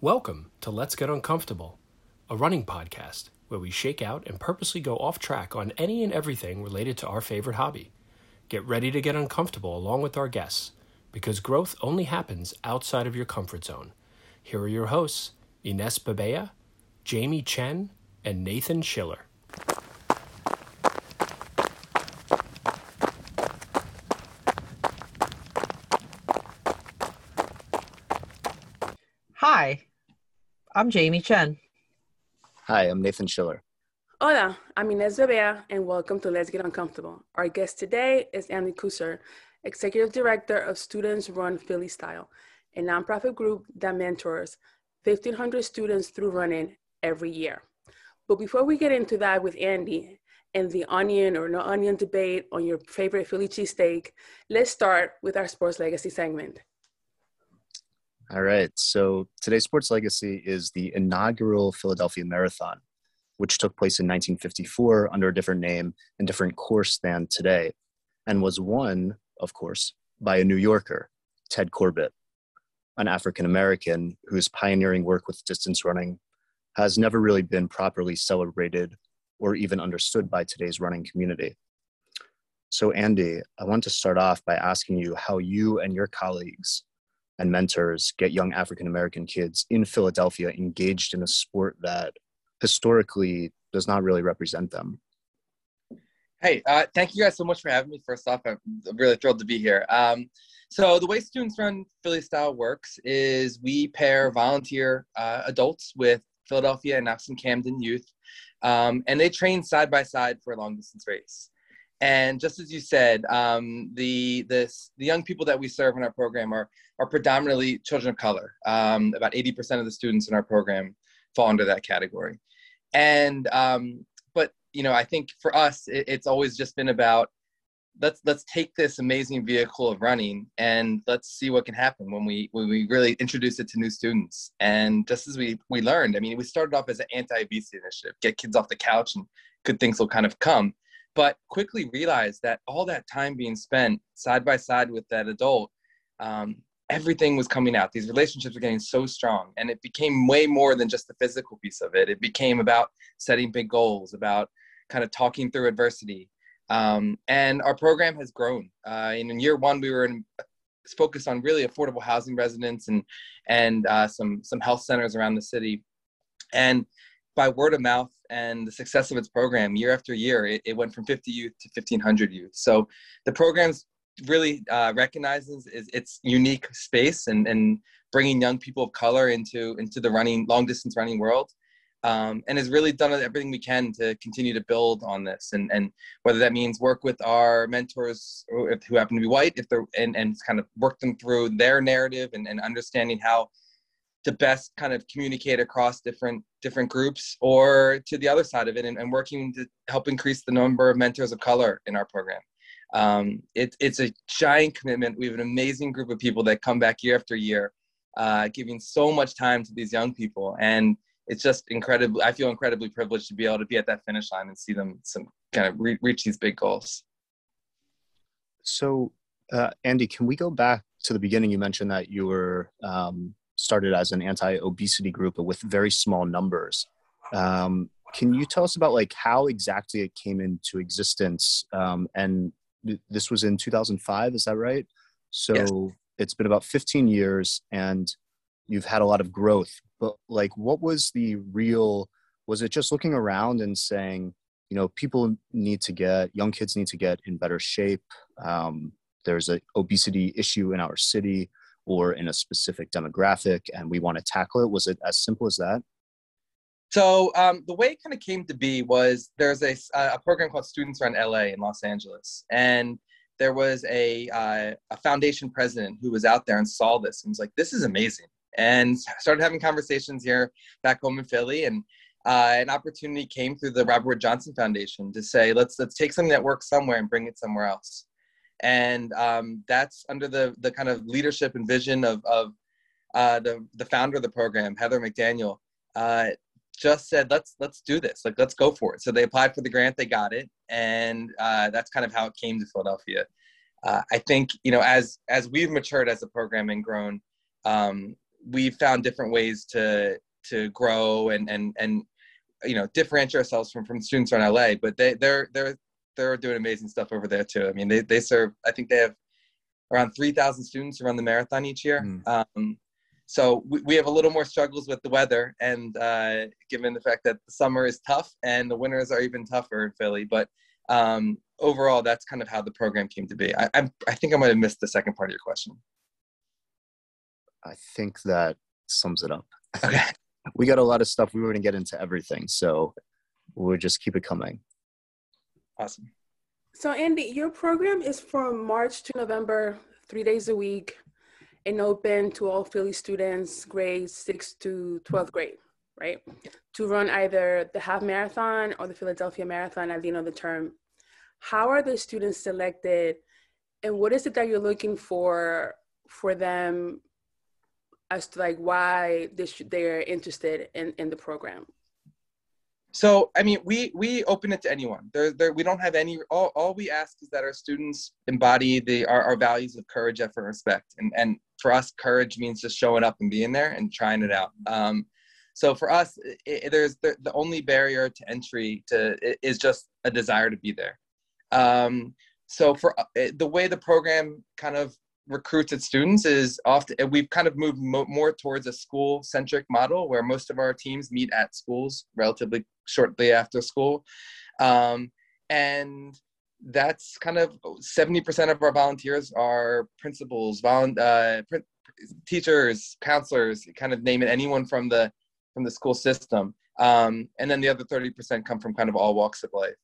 Welcome to Let's Get Uncomfortable, a running podcast where we shake out and purposely go off track on any and everything related to our favorite hobby. Get ready to get uncomfortable along with our guests, because growth only happens outside of your comfort zone. Here are your hosts, Ines Babea, Jamie Chen, and Nathan Schiller. Hi, I'm Jamie Chen. Hi, I'm Nathan Schiller. Hola, I'm Ines Bebea, and welcome to Let's Get Uncomfortable. Our guest today is Andy Kusser, Executive Director of Students Run Philly Style, a nonprofit group that mentors 1,500 students through running every year. But before we get into that with Andy and the onion or no onion debate on your favorite Philly cheesesteak, let's start with our sports legacy segment. All right. So today's Sports Legacy is the inaugural Philadelphia Marathon, which took place in 1954 under a different name and different course than today, and was won, of course, by a New Yorker, Ted Corbitt, an African American whose pioneering work with distance running has never really been properly celebrated or even understood by today's running community. So, Andy, I want to start off by asking you how you and your colleagues and mentors get young African American kids in Philadelphia engaged in a sport that historically does not really represent them. Hey, uh, thank you guys so much for having me. First off, I'm really thrilled to be here. Um, so the way Students Run Philly Style works is we pair volunteer uh, adults with Philadelphia and Knox and Camden youth, um, and they train side by side for a long distance race. And just as you said, um, the, the, young people that we serve in our program are, are predominantly children of color. Um, about 80% of the students in our program fall under that category. And, um, but, you know, I think for us, it, it's always just been about let's, let's take this amazing vehicle of running and let's see what can happen when we, when we really introduce it to new students. And just as we, we learned, I mean, we started off as an anti-obesity initiative, get kids off the couch and good things will kind of come but quickly realized that all that time being spent side by side with that adult um, everything was coming out. These relationships were getting so strong and it became way more than just the physical piece of it. It became about setting big goals about kind of talking through adversity. Um, and our program has grown. Uh, in year one we were in, focused on really affordable housing residents and and uh, some some health centers around the city. And by word of mouth and the success of its program year after year, it, it went from 50 youth to 1,500 youth. So the program's really uh, recognizes is its unique space and, and bringing young people of color into into the running long distance running world um, and has really done everything we can to continue to build on this and and whether that means work with our mentors who happen to be white if they're and, and kind of work them through their narrative and, and understanding how to best kind of communicate across different different groups or to the other side of it and, and working to help increase the number of mentors of color in our program. Um, it, it's a giant commitment. We have an amazing group of people that come back year after year uh, giving so much time to these young people. And it's just incredible i feel incredibly privileged to be able to be at that finish line and see them some kind of re- reach these big goals. So uh, andy can we go back to the beginning? You mentioned that you were um, started as an anti-obesity group, but with very small numbers. Um, can you tell us about like how exactly it came into existence? Um, and th- this was in 2005, is that right? So yes. it's been about 15 years, and you've had a lot of growth. But like, what was the real? Was it just looking around and saying, you know, people need to get young kids need to get in better shape? Um, there's an obesity issue in our city or in a specific demographic and we want to tackle it? Was it as simple as that? So um, the way it kind of came to be was there's a, a program called Students Run LA in Los Angeles, and there was a, uh, a foundation president who was out there and saw this and was like, "This is amazing," and started having conversations here back home in Philly, and uh, an opportunity came through the Robert Wood Johnson Foundation to say, "Let's let's take something that works somewhere and bring it somewhere else." And um, that's under the the kind of leadership and vision of of uh, the the founder of the program, Heather McDaniel. Uh, just said let's let's do this like let's go for it so they applied for the grant they got it and uh, that's kind of how it came to philadelphia uh, i think you know as as we've matured as a program and grown um, we've found different ways to to grow and and and you know differentiate ourselves from from Students Run LA. But they they're they're they're doing amazing stuff over there too. I mean, they they serve. I think they have around three thousand students who run the marathon each year. Mm. Um, so we, we have a little more struggles with the weather, and uh, given the fact that the summer is tough and the winters are even tougher in Philly, but um, overall, that's kind of how the program came to be. I, I'm, I think I might have missed the second part of your question. I think that sums it up. Okay. we got a lot of stuff. We were going to get into everything, so we'll just keep it coming. Awesome. So, Andy, your program is from March to November, three days a week, and open to all Philly students, grades six to 12th grade, right? To run either the half marathon or the Philadelphia Marathon at the end of the term. How are the students selected, and what is it that you're looking for for them as to like why they should, they're interested in, in the program? So, I mean, we we open it to anyone. There, there, we don't have any. All, all we ask is that our students embody the our, our values of courage, effort, and respect. And and for us, courage means just showing up and being there and trying it out. Um, so for us, it, there's the, the only barrier to entry to is just a desire to be there. Um, so for the way the program kind of recruits its students is often we've kind of moved mo- more towards a school centric model where most of our teams meet at schools relatively shortly after school. Um, and that's kind of 70% of our volunteers are principals volu- uh, pr- teachers counselors kind of name it anyone from the from the school system. Um, and then the other 30% come from kind of all walks of life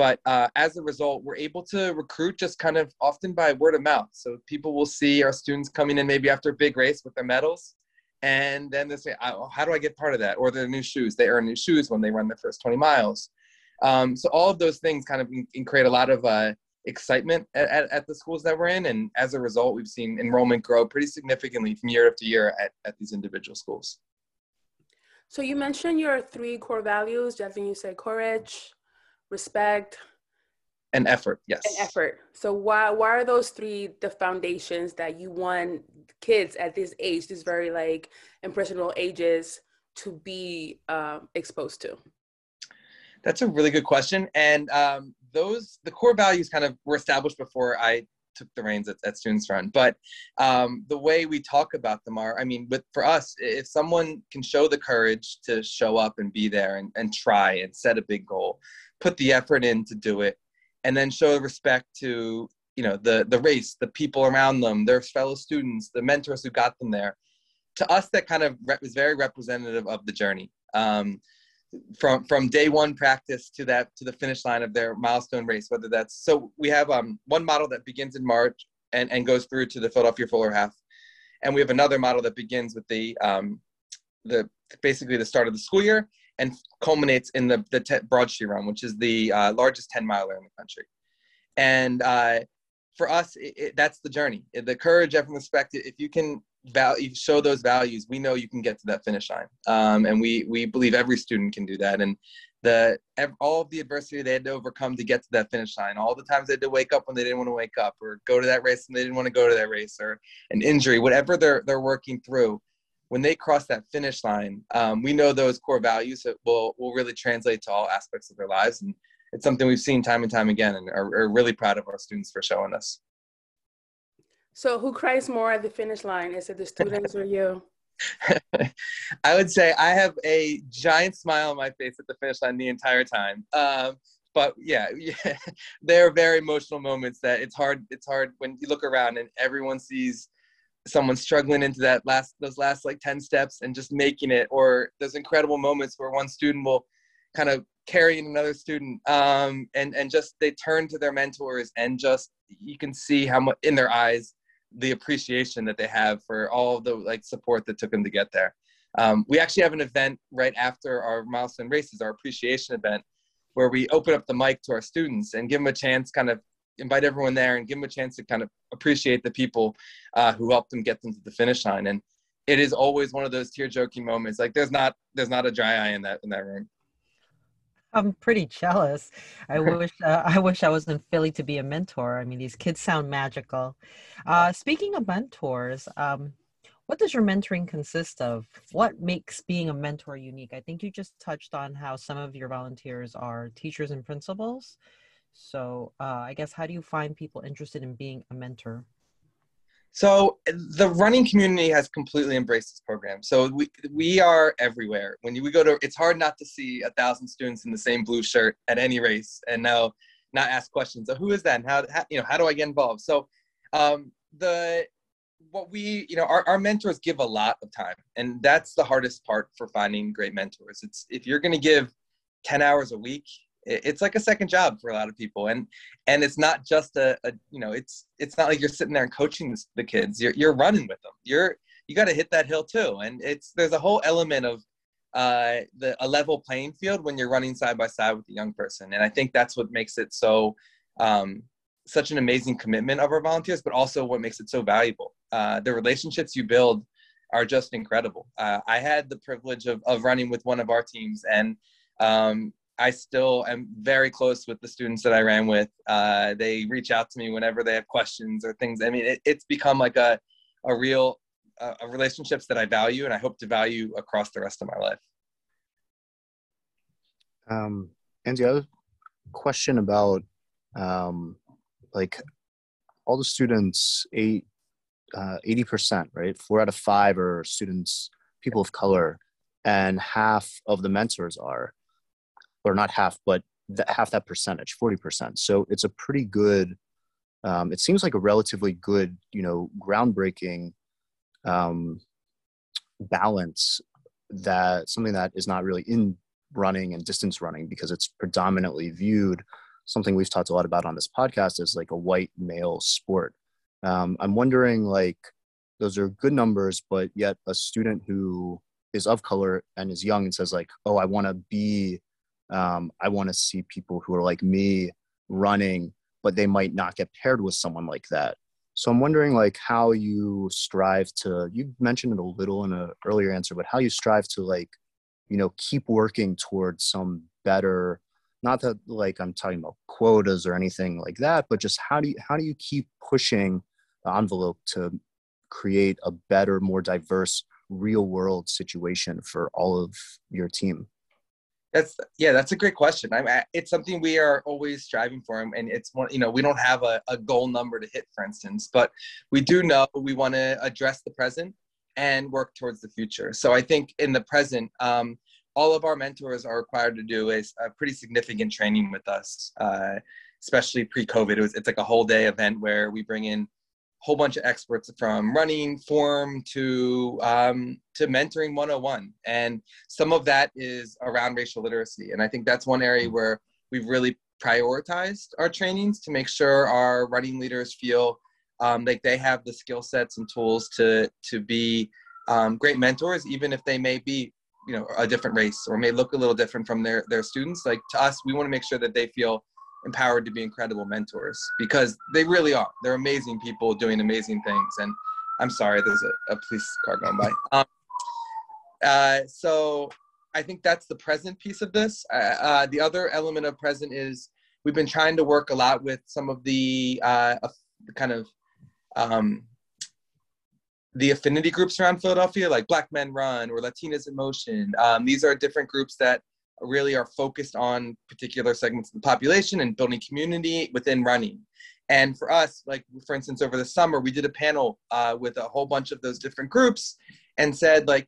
but uh, as a result, we're able to recruit just kind of often by word of mouth. So people will see our students coming in maybe after a big race with their medals, and then they say, "How do I get part of that?" Or their new shoes. They earn new shoes when they run their first 20 miles. Um, so all of those things kind of in, create a lot of uh, excitement at, at, at, the schools that we're in, and as a result, we've seen enrollment grow pretty significantly from year after year at, at these individual schools. So you mentioned your three core values. I think you said courage, respect, and effort. Yes, and effort. So why why are those three the foundations that you want kids at this age, this very like impressionable ages, to be um, exposed to? That's a really good question, and um, those the core values kind of were established before I took the reins at, at Students Run. But um, the way we talk about them are, I mean, with for us, if someone can show the courage to show up and be there and, and try and set a big goal, put the effort in to do it and then show respect to you know the the race the people around them their fellow students the mentors who got them there. To us that kind of was very representative of the journey. Um, from from day one practice to that to the finish line of their milestone race whether that's so we have um, one model that begins in march and, and goes through to the philadelphia fuller half. And we have another model that begins with the um, the basically the start of the school year and culminates in the, the Broad Street Run, which is the uh, largest 10 miler in the country. And uh, for us, it, it, that's the journey. The courage, and respect, if you can value, show those values, we know you can get to that finish line. Um, and we, we believe every student can do that. And the all of the adversity they had to overcome to get to that finish line, all the times they had to wake up when they didn't want to wake up, or go to that race and they didn't want to go to that race, or an injury, whatever they're they're working through when they cross that finish line, um, we know those core values that will will really translate to all aspects of their lives, and it's something we've seen time and time again, and are, are really proud of our students for showing us. So, who cries more at the finish line? Is it the students or you? I would say I have a giant smile on my face at the finish line the entire time. Um, but yeah, yeah, there are very emotional moments that it's hard. It's hard when you look around and everyone sees someone struggling into that last those last like 10 steps and just making it or those incredible moments where one student will kind of carry another student um, and and just they turn to their mentors and just you can see how much in their eyes the appreciation that they have for all the like support that took them to get there. Um, we actually have an event right after our milestone races our appreciation event where we open up the mic to our students and give them a chance kind of invite everyone there and give them a chance to kind of appreciate the people uh, who helped them get them to the finish line. And it is always one of those tear joking moments. Like there's not there's not a dry eye in that in that room. I'm pretty jealous. I wish uh, I wish I was in Philly to be a mentor. I mean, these kids sound magical. Uh, speaking of mentors, um, what does your mentoring consist of? What makes being a mentor unique? I think you just touched on how some of your volunteers are teachers and principals. So, uh, I guess, how do you find people interested in being a mentor? So the running community has completely embraced this program. So we we are everywhere. When we go to, it's hard not to see a thousand students in the same blue shirt at any race, and now not ask questions of who is that and how, how you know how do I get involved. So um, the what we you know our, our mentors give a lot of time, and that's the hardest part for finding great mentors. It's if you're going to give ten hours a week it's like a second job for a lot of people. And and it's not just a, a you know it's it's not like you're sitting there and coaching the kids. You're, you're running with them. You're you got to hit that hill too. And it's there's a whole element of uh the a level playing field when you're running side by side with a young person. And i think that's what makes it so um such an amazing commitment of our volunteers but also what makes it so valuable. Uh the relationships you build are just incredible. Uh, i had the privilege of, of running with one of our teams and um, I still am very close with the students that I ran with. Uh, they reach out to me whenever they have questions or things. I mean, it, it's become like a, a real uh, relationships that I value and I hope to value across the rest of my life. Um, and the other question about um, like all the students, eight, uh, 80%, right? Four out of five are students, people of color, and half of the mentors are or not half, but half that percentage, 40%. So it's a pretty good, um, it seems like a relatively good, you know, groundbreaking um, balance that something that is not really in running and distance running because it's predominantly viewed something we've talked a lot about on this podcast as like a white male sport. Um, I'm wondering like those are good numbers, but yet a student who is of color and is young and says like, oh, I want to be um, I want to see people who are like me running, but they might not get paired with someone like that. So I'm wondering like how you strive to you mentioned it a little in an earlier answer, but how you strive to like, you know, keep working towards some better not that like I'm talking about quotas or anything like that, but just how do you how do you keep pushing the envelope to create a better, more diverse real world situation for all of your team? That's yeah, that's a great question. I mean, it's something we are always striving for, and it's one. You know, we don't have a, a goal number to hit, for instance, but we do know we want to address the present and work towards the future. So I think in the present, um, all of our mentors are required to do is a pretty significant training with us, uh, especially pre-COVID. It was it's like a whole day event where we bring in whole bunch of experts from running form to um, to mentoring 101 and some of that is around racial literacy. And i think that's one area where we've really prioritized our trainings to make sure our running leaders feel um, like they have the skill sets and tools to to be um, great mentors even if they may be you know a different race or may look a little different from their their students. Like to us we want to make sure that they feel empowered to be incredible mentors because they really are. They're amazing people doing amazing things. And I'm sorry, there's a, a police car going by. Um, uh, so I think that's the present piece of this. Uh, uh, the other element of present is we've been trying to work a lot with some of the uh, kind of um, the affinity groups around Philadelphia, like Black Men Run or Latinas in Motion. Um, these are different groups that really are focused on particular segments of the population and building community within running. And for us, like for instance, over the summer, we did a panel uh, with a whole bunch of those different groups and said, like,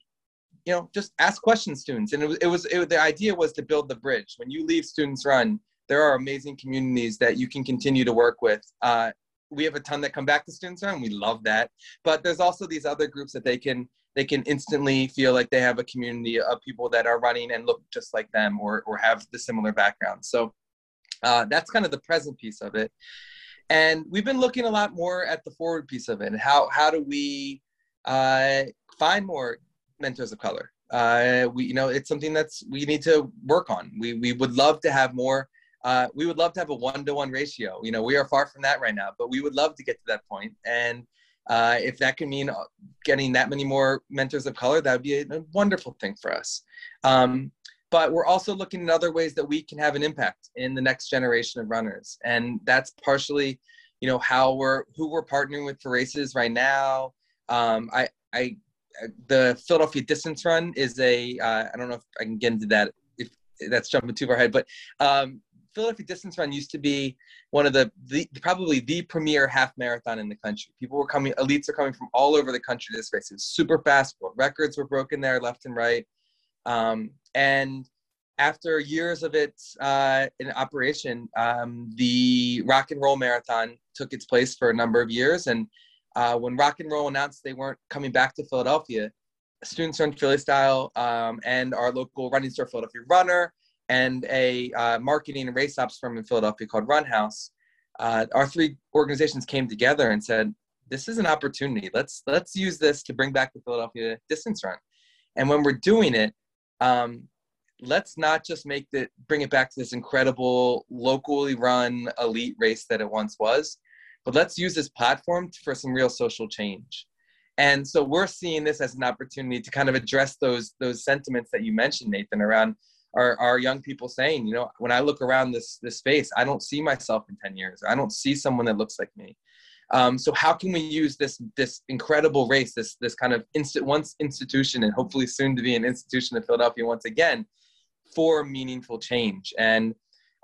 you know, just ask questions, students. And it was, it was it, the idea was to build the bridge. When you leave Students Run, there are amazing communities that you can continue to work with. Uh, we have a ton that come back to Students Run. We love that. But there's also these other groups that they can they can instantly feel like they have a community of people that are running and look just like them or, or have the similar background. So uh, that's kind of the present piece of it. And we've been looking a lot more at the forward piece of it. How, how do we uh, find more mentors of color? Uh, we, you know, it's something that's we need to work on. We, we would love to have more. Uh, we would love to have a one-to-one ratio. You know, we are far from that right now, but we would love to get to that point. And uh, if that can mean uh, getting that many more mentors of color, that would be a, a wonderful thing for us. Um, but we're also looking at other ways that we can have an impact in the next generation of runners, and that's partially, you know, how we're who we're partnering with for races right now. Um, I I the Philadelphia distance run is a uh, I don't know if I can get into that if that's jumping too far ahead, but um, Philadelphia distance run used to be one of the, the probably the premier half marathon in the country. People were coming, elites are coming from all over the country to this race. It was super fast. World records were broken there left and right. Um, and after years of its uh, in operation, um, the Rock and Roll Marathon took its place for a number of years. And uh, when Rock and Roll announced they weren't coming back to Philadelphia, Students Run Philly Style um, and our local running store, Philadelphia Runner, and a uh, marketing and race ops firm in Philadelphia called Run House, uh, our three organizations came together and said, "This is an opportunity. Let's let's use this to bring back the Philadelphia distance run." And when we're doing it, um, let's not just make it bring it back to this incredible locally run elite race that it once was, but let's use this platform for some real social change. And so we're seeing this as an opportunity to kind of address those those sentiments that you mentioned, Nathan, around our, our young people saying, you know, when I look around this this space, I don't see myself in 10 years. I don't see someone that looks like me. Um, so how can we use this this incredible race, this this kind of instant once institution and hopefully soon to be an institution of Philadelphia once again for meaningful change? And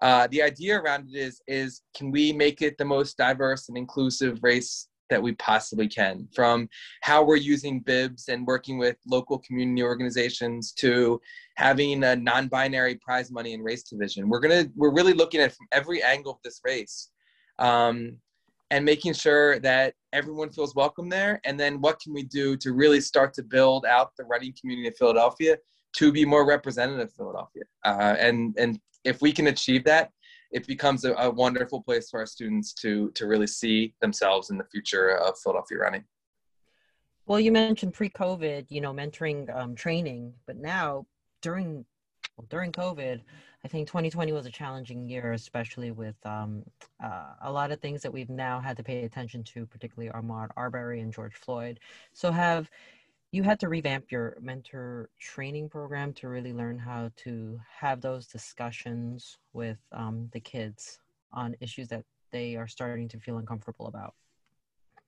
uh, the idea around it is is can we make it the most diverse and inclusive race that we possibly can from how we're using bibs and working with local community organizations to having a non-binary prize money and race division. We're gonna we're really looking at from every angle of this race um, and making sure that everyone feels welcome there. And then what can we do to really start to build out the running community of philadelphia to be more representative of philadelphia? Uh, and and if we can achieve that it becomes a, a, wonderful place for our students to to really see themselves in the future of Philadelphia running. Well, you mentioned pre-COVID, you know, mentoring um, training, but now during well, during COVID, I think 2020 was a challenging year, especially with um, uh, a lot of things that we've now had to pay attention to, particularly Ahmaud Arbery and George Floyd. So, have you had to revamp your mentor training program to really learn how to have those discussions with um, the kids on issues that they are starting to feel uncomfortable about?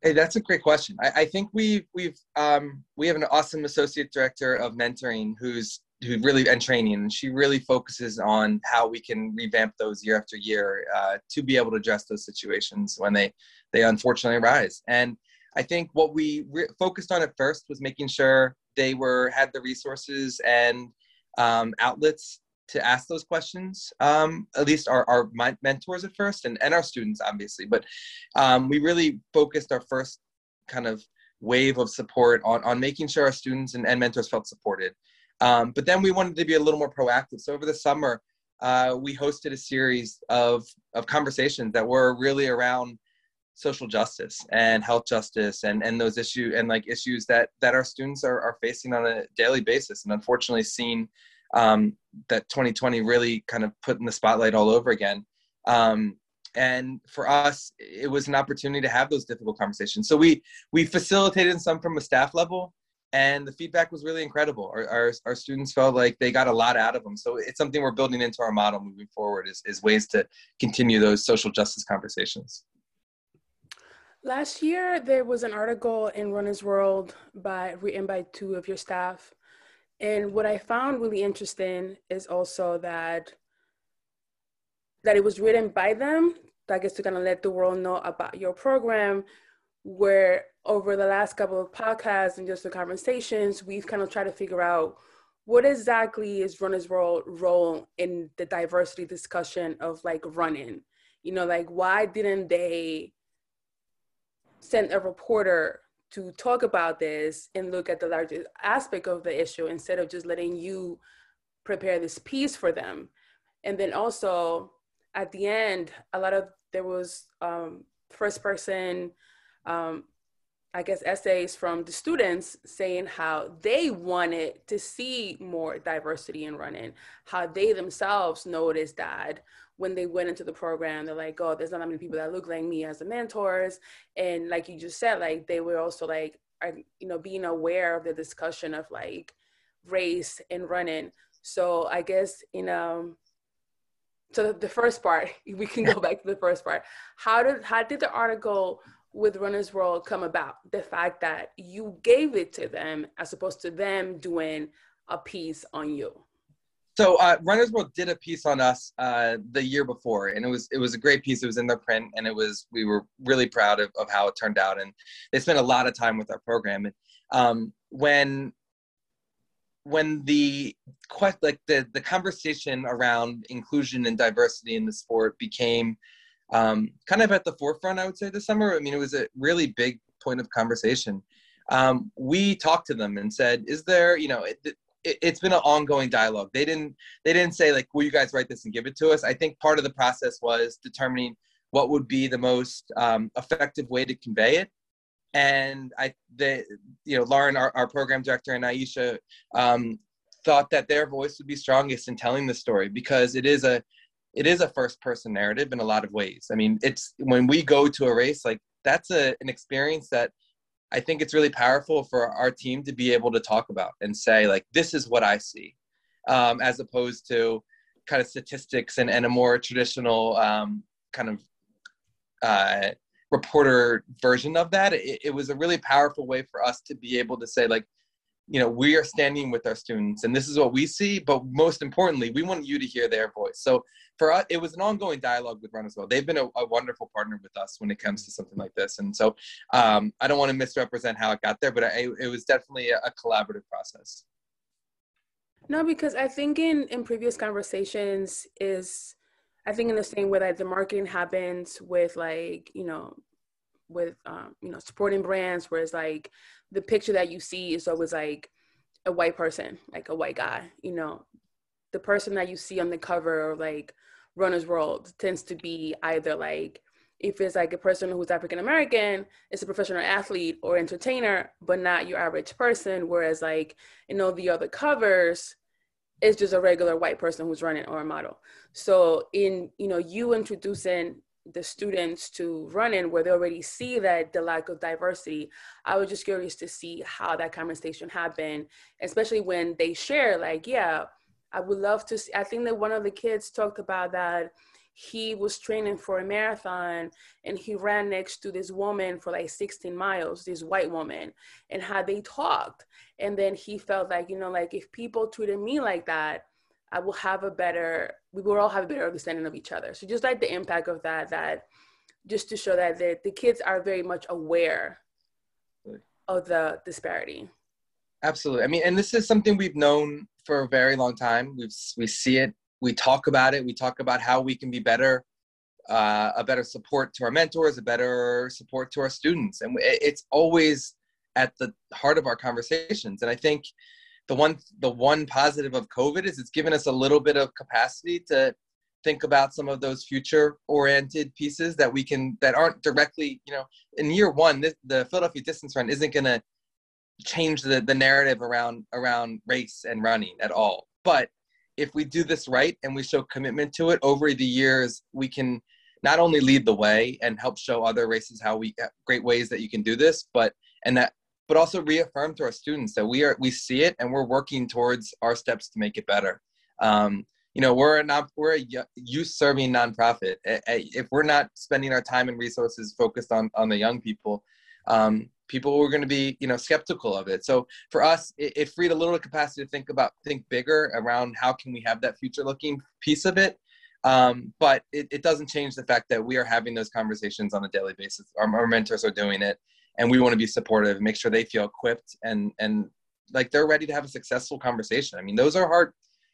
Hey, that's a great question. I, I think we've we've um, we have an awesome associate director of mentoring who's who really and training, and she really focuses on how we can revamp those year after year uh, to be able to address those situations when they they unfortunately arise. And I think what we re- focused on at first was making sure they were had the resources and um, outlets to ask those questions. Um, at least our, our mentors at first, and, and our students, obviously. But um, we really focused our first kind of wave of support on, on making sure our students and, and mentors felt supported. Um, but then we wanted to be a little more proactive. So over the summer, uh, we hosted a series of, of conversations that were really around social justice and health justice and, and those issues and like issues that that our students are, are facing on a daily basis. And unfortunately seen um, that 2020 really kind of put in the spotlight all over again. Um, and for us it was an opportunity to have those difficult conversations. So we we facilitated some from a staff level and the feedback was really incredible. Our, our, our, students felt like they got a lot out of them. So it's something we're building into our model moving forward is, is ways to continue those social justice conversations Last year, there was an article in Runner's World by written by two of your staff, and what I found really interesting is also that that it was written by them. I guess to kind of let the world know about your program. Where over the last couple of podcasts and just the conversations, we've kind of tried to figure out what exactly is Runner's World role in the diversity discussion of like running. You know, like why didn't they send a reporter to talk about this and look at the larger aspect of the issue instead of just letting you prepare this piece for them. And then also at the end, a lot of there was um, first person, um, I guess, essays from the students saying how they wanted to see more diversity in running, how they themselves noticed that when they went into the program, they're like, oh, there's not that many people that look like me as the mentors. And like you just said, like they were also like, are, you know, being aware of the discussion of like race and running. So I guess you um, know, so the first part, we can go back to the first part. How did how did the article with Runner's World come about? The fact that you gave it to them as opposed to them doing a piece on you. So uh, Runner's World did a piece on us uh, the year before, and it was it was a great piece. It was in their print, and it was we were really proud of, of how it turned out. And they spent a lot of time with our program. And um, when when the like the the conversation around inclusion and diversity in the sport became um, kind of at the forefront, I would say this summer. I mean, it was a really big point of conversation. Um, we talked to them and said, "Is there, you know, it, it, has been an ongoing dialogue. They didn't they didn't say like, will you guys write this and give it to us? I think part of the process was determining what would be the most um, effective way to convey it. And I, the, you know, Lauren, our, our program director, and Aisha um, thought that their voice would be strongest in telling the story because it is a, it is a first person narrative in a lot of ways. I mean, it's when we go to a race, like that's a, an experience that I think it's really powerful for our team to be able to talk about and say, like, this is what I see, um, as opposed to kind of statistics and, and a more traditional um, kind of uh, reporter version of that. It, it was a really powerful way for us to be able to say, like, you know, we are standing with our students and this is what we see, but most importantly, we want you to hear their voice. So for us, it was an ongoing dialogue with Run as well. They've been a, a wonderful partner with us when it comes to something like this. And so um, I don't want to misrepresent how it got there, but I, it was definitely a, a collaborative process. No, because I think in, in previous conversations is, I think in the same way that the marketing happens with like, you know, with um, you know supporting brands where it's like the picture that you see is always like a white person, like a white guy. You know, the person that you see on the cover of like Runner's World tends to be either like if it's like a person who's African American, it's a professional athlete or entertainer, but not your average person. Whereas like you know the other covers, it's just a regular white person who's running or a model. So in you know you introducing the students to run in where they already see that the lack of diversity i was just curious to see how that conversation happened especially when they share like yeah i would love to see i think that one of the kids talked about that he was training for a marathon and he ran next to this woman for like 16 miles this white woman and how they talked. And then he felt like you know like if people treated me like that I will have a better, we will all have a better understanding of each other. So just like the impact of that, that just to show that the, the kids are very much aware of the disparity. Absolutely. I mean, and this is something we've known for a very long time. We've, we see it, we talk about it, we talk about how we can be better, uh, a better support to our mentors, a better support to our students. And it's always at the heart of our conversations. And I think the one the one positive of COVID is it's given us a little bit of capacity to think about some of those future oriented pieces that we can that aren't directly you know in year one this, the Philadelphia distance run isn't going to change the the narrative around around race and running at all. But if we do this right and we show commitment to it over the years we can not only lead the way and help show other races how we great ways that you can do this but and that but also reaffirm to our students that we are we see it and we're working towards our steps to make it better. Um, you know, we're a non, we're a youth serving nonprofit. If we're not spending our time and resources focused on on the young people, um, people are going to be you know skeptical of it. So for us, it, it freed a little capacity to think about think bigger around how can we have that future looking piece of it. Um, but it, it, doesn't change the fact that we are having those conversations on a daily basis. Our, our mentors are doing it, and we want to be supportive make sure they feel equipped and and like they're ready to have a successful conversation. I mean those are hard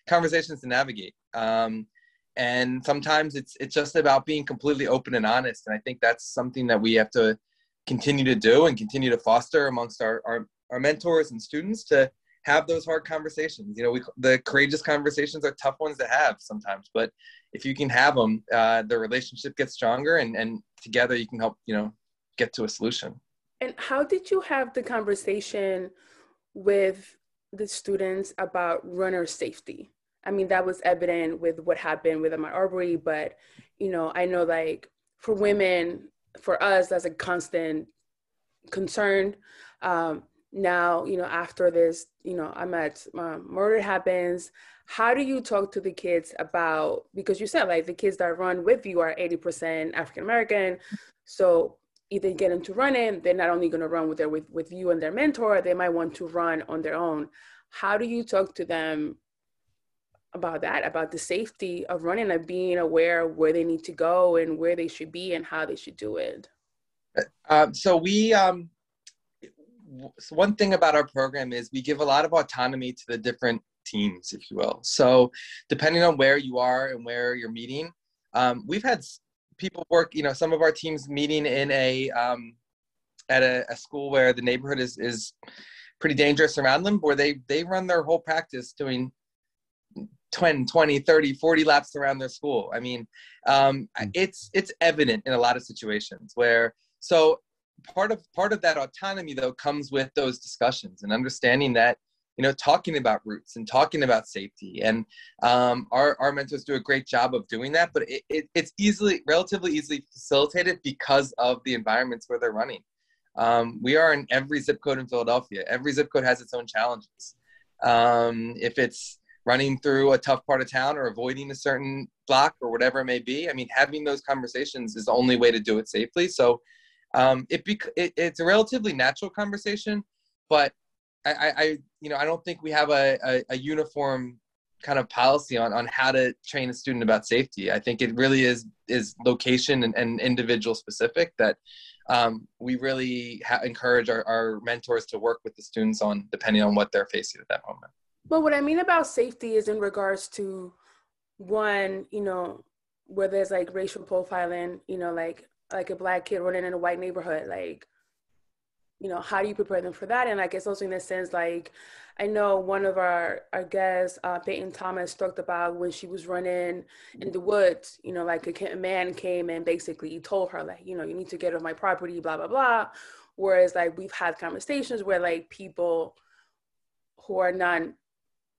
conversations to navigate. Um, and sometimes it's it's just about being completely open and honest. And i think that's something that we have to continue to do and continue to foster amongst our our, our mentors and students to have those hard conversations. You know we the courageous conversations are tough ones to have sometimes but if you can have them uh, the relationship gets stronger and and together you can help you know get to a solution and how did you have the conversation with the students about runner safety? I mean, that was evident with what happened with Ahmaud Arbery, but you know, I know like for women, for us, that's a constant concern. Um, now, you know, after this, you know, Ahmaud uh, murder happens. How do you talk to the kids about because you said like the kids that run with you are 80% African American. So either get into running, they're not only going to run with their with, with you and their mentor, they might want to run on their own. How do you talk to them about that, about the safety of running and being aware where they need to go and where they should be and how they should do it? Uh, so we um, so one thing about our program is we give a lot of autonomy to the different teams, if you will. So depending on where you are and where you're meeting, um, we've had people work. You know, some of our teams meeting in a um, at a, a school where the neighborhood is is pretty dangerous around them, where they they run their whole practice doing 10 20 30 40 laps around their school i mean um, hmm. it's it's evident in a lot of situations where so part of part of that autonomy though comes with those discussions and understanding that you know talking about routes and talking about safety. And um, our, our mentors do a great job of doing that but it, it, it's easily relatively easily facilitated because of the environments where they're running. Um, we are in every zip code in philadelphia. Every zip code has its own challenges. Um, if it's running through a tough part of town or avoiding a certain block or whatever it may be i mean having those conversations is the only way to do it safely. So um, it, bec- it it's a relatively natural conversation, but I, I you know I don't think we have a, a, a, uniform kind of policy on, on how to train a student about safety. I think it really is is location and, and individual specific that um, we really ha- encourage our, our mentors to work with the students on depending on what they're facing at that moment. Well, what I mean about safety is in regards to one, you know, where there's like racial profiling, you know, like like a black kid running in a white neighborhood like you know how do you prepare them for that? And i guess also in the sense like i know one of our our guests uh, peyton thomas talked about when she was running in the woods you know like a man came and basically told her like you know you need to get off my property blah blah blah. Whereas like we've had conversations where like people who are non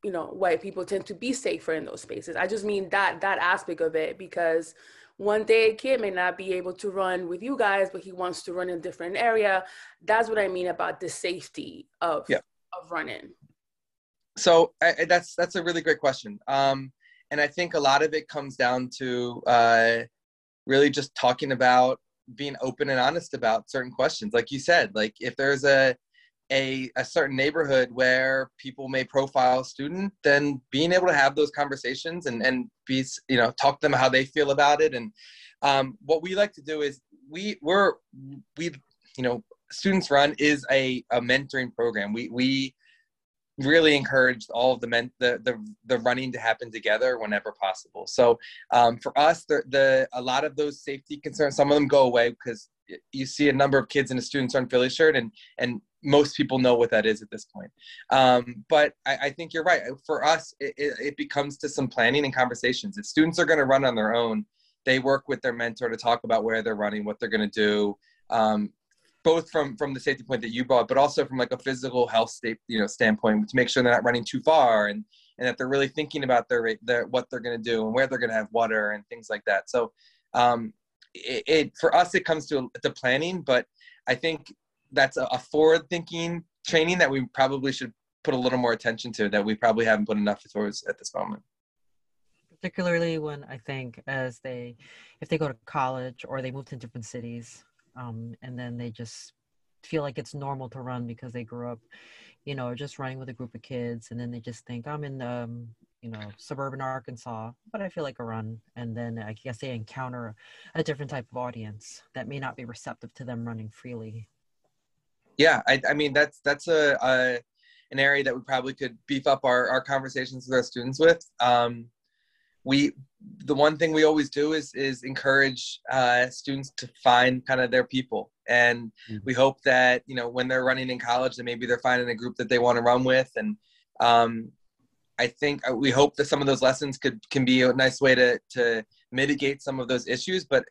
you know white people tend to be safer in those spaces. I just mean that that aspect of it because one day a kid may not be able to run with you guys, but he wants to run in a different area. That's what I mean about the safety of yeah. of running. So I, that's that's a really great question, um, and I think a lot of it comes down to uh, really just talking about being open and honest about certain questions. Like you said, like if there's a a, a certain neighborhood where people may profile a student, then being able to have those conversations and, and be, you know, talk to them how they feel about it. And um, what we like to do is we, we're, we, you know, Students Run is a, a mentoring program. We, we really encouraged all of the men the, the the running to happen together whenever possible so um, for us the, the a lot of those safety concerns some of them go away because you see a number of kids in a students run philly shirt and and most people know what that is at this point. Um, but I, I, think you're right. For us, it, it, becomes to some planning and conversations. If students are going to run on their own, they work with their mentor to talk about where they're running, what they're going to do, um, both from from the safety point that you brought, but also from like a physical health state, you know, standpoint to make sure they're not running too far and and that they're really thinking about their their what they're going to do and where they're going to have water and things like that. So. Um, it, it for us it comes to the planning, but I think that's a, a forward thinking training that we probably should put a little more attention to that we probably haven't put enough towards at this moment. Particularly when i think as they if they go to college or they move to different cities um, and then they just feel like it's normal to run because they grew up you know just running with a group of kids and then they just think i'm in the um, you know suburban arkansas but i feel like a run and then i guess they encounter a different type of audience that may not be receptive to them running freely yeah, I, I mean that's that's a, a, an area that we probably could beef up our, our conversations with our students with. Um, we the one thing we always do is is encourage uh, students to find kind of their people, and mm-hmm. we hope that you know when they're running in college, that maybe they're finding a group that they want to run with, and um, I think uh, we hope that some of those lessons could can be a nice way to to mitigate some of those issues. But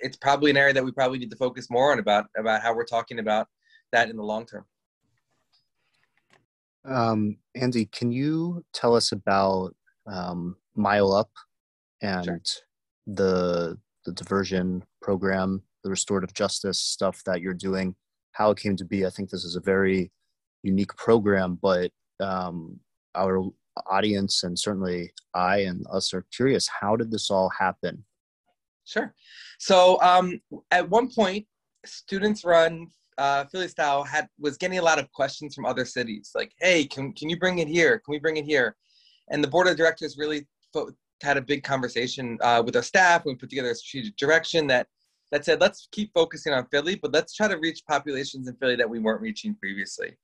it's probably an area that we probably need to focus more on about about how we're talking about that in the long term. Um, Andy, can you tell us about um, Mile Up and sure. the the diversion program, the restorative justice stuff that you're doing, how it came to be? I think this is a very unique program, but um, our audience and certainly I and us are curious. How did this all happen? Sure. So um, at one point, students run uh, Philly style had was getting a lot of questions from other cities, like, "Hey, can can you bring it here? Can we bring it here?" And the board of directors really had a big conversation uh, with our staff. We put together a strategic direction that that said, let's keep focusing on Philly, but let's try to reach populations in Philly that we weren't reaching previously.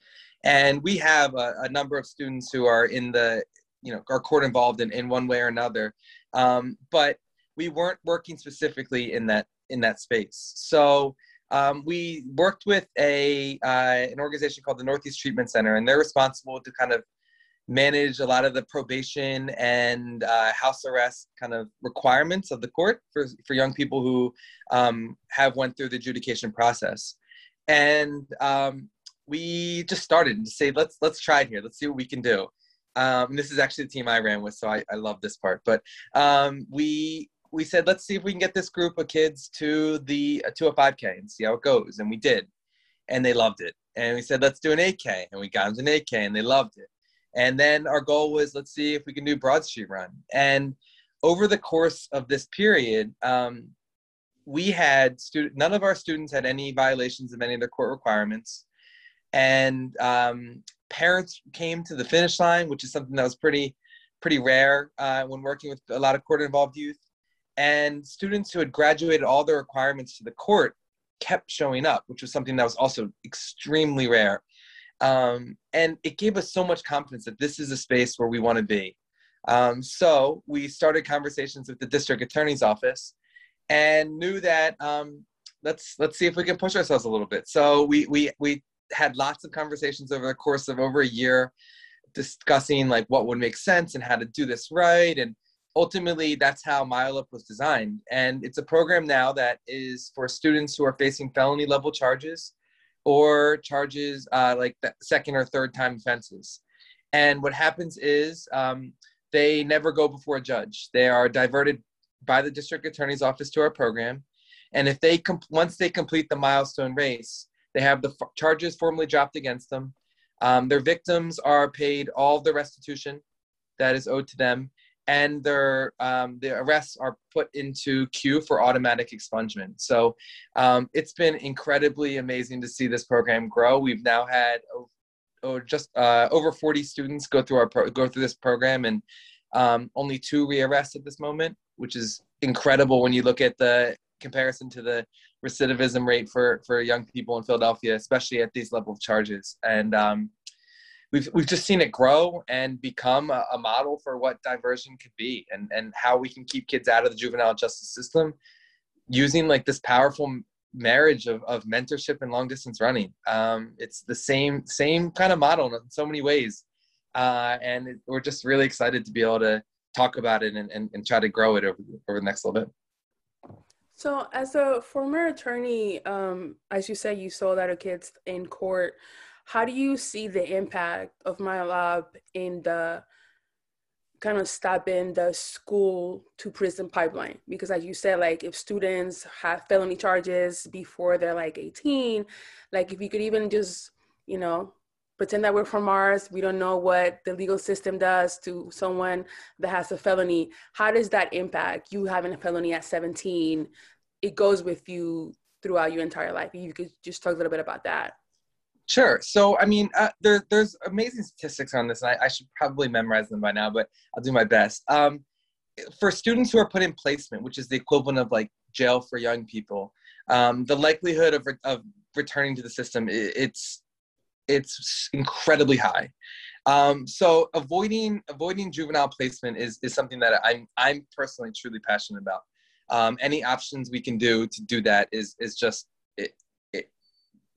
And we have a, a number of students who are in the, you know, are court involved in, in one way or another. Um, but we weren't working specifically in that in that space. So um, we worked with a uh, an organization called the Northeast Treatment Center, and they're responsible to kind of manage a lot of the probation and uh, house arrest kind of requirements of the court for, for young people who um, have went through the adjudication process and um, we just started to say let's let's try it here. Let's see what we can do. Um, this is actually the team i ran with so i, I love this part. But um, we we said let's see if we can get this group of kids to the to a 5k and see how it goes. And we did. And they loved it. And we said let's do an 8k and we got them to an 8k and they loved it. And then our goal was let's see if we can do Broad Street Run. And over the course of this period, um, we had student, none of our students had any violations of any of their court requirements. And um, parents came to the finish line, which is something that was pretty, pretty rare uh, when working with a lot of court involved youth. And students who had graduated all their requirements to the court kept showing up, which was something that was also extremely rare. Um, and it gave us so much confidence that this is a space where we want to be. Um, so we started conversations with the district attorney's office and knew that um, let's let's see if we can push ourselves a little bit. So we we we had lots of conversations over the course of over a year discussing like what would make sense and how to do this right and ultimately that's how mile up was designed and it's a program now that is for students who are facing felony level charges or charges uh, like the second or third time offenses. And what happens is um, they never go before a judge. They are diverted by the district attorney's office to our program. And if they once they complete the milestone race, they have the f- charges formally dropped against them. Um, their victims are paid all the restitution that is owed to them, and their um, the arrests are put into queue for automatic expungement. So um, it's been incredibly amazing to see this program grow. We've now had oh, just uh, over 40 students go through our pro- go through this program, and um, only two rearrests at this moment, which is incredible when you look at the comparison to the recidivism rate for for young people in Philadelphia, especially at these level of charges. And um, we've we've just seen it grow and become a, a, model for what diversion could be and and how we can keep kids out of the juvenile justice system using like this powerful marriage of, of mentorship and long distance running. Um, it's the same same kind of model in so many ways. Uh, and it, we're just really excited to be able to talk about it and, and, and try to grow it over, over the next little bit so as a former attorney um, as you said you saw that of kids in court how do you see the impact of mile up in the kind of stopping the school to prison pipeline? Because as you said, like if students have felony charges before they're like 18, like if you could even just, you know, pretend that we're from Mars, we don't know what the legal system does to someone that has a felony. How does that impact you having a felony at 17? It goes with you throughout your entire life. You could just talk a little bit about that. Sure. So, I mean, uh, there, there's amazing statistics on this, and I, I, should probably memorize them by now, but I'll do my best. Um, for students who are put in placement, which is the equivalent of like jail for young people, um, the likelihood of, re- of returning to the system, it, it's it's incredibly high. Um, so, avoiding avoiding juvenile placement is is something that I'm I'm personally truly passionate about. Um, any options we can do to do that is is just it,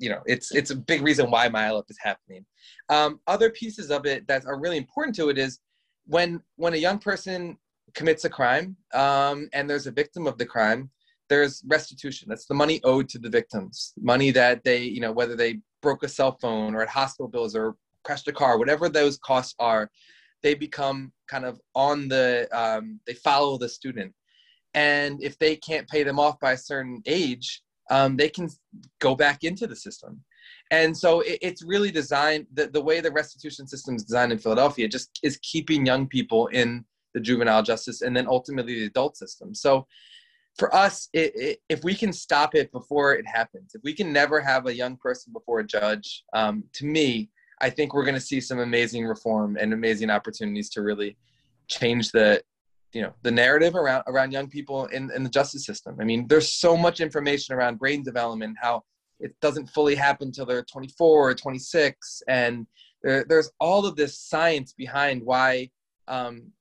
you know it's it's a big reason why mile up is happening um, other pieces of it that are really important to it is when when a young person commits a crime um, and there's a victim of the crime there's restitution that's the money owed to the victims money that they you know whether they broke a cell phone or had hospital bills or crashed a car whatever those costs are they become kind of on the um, they follow the student and if they can't pay them off by a certain age um, they can go back into the system. And so it, it's really designed, the, the way the restitution system is designed in Philadelphia just is keeping young people in the juvenile justice and then ultimately the adult system. So for us, it, it, if we can stop it before it happens, if we can never have a young person before a judge, um, to me, I think we're going to see some amazing reform and amazing opportunities to really change the, you know, the narrative around around young people in, in the justice system. I mean, there's so much information around brain development, how it doesn't fully happen until they're 24 or 26, and there, there's all of this science behind why um,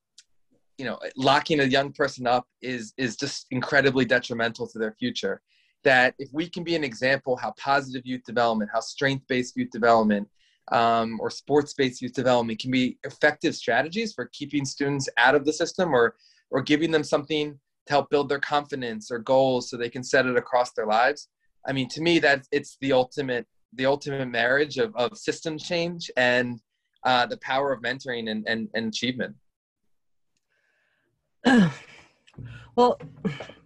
you know locking a young person up is is just incredibly detrimental to their future. That if we can be an example how positive youth development how strength-based youth development um, or sports-based youth development can be effective strategies for keeping students out of the system or or giving them something to help build their confidence or goals so they can set it across their lives. I mean to me that it's the ultimate the ultimate marriage of, of system change and uh, the power of mentoring and, and, and achievement well,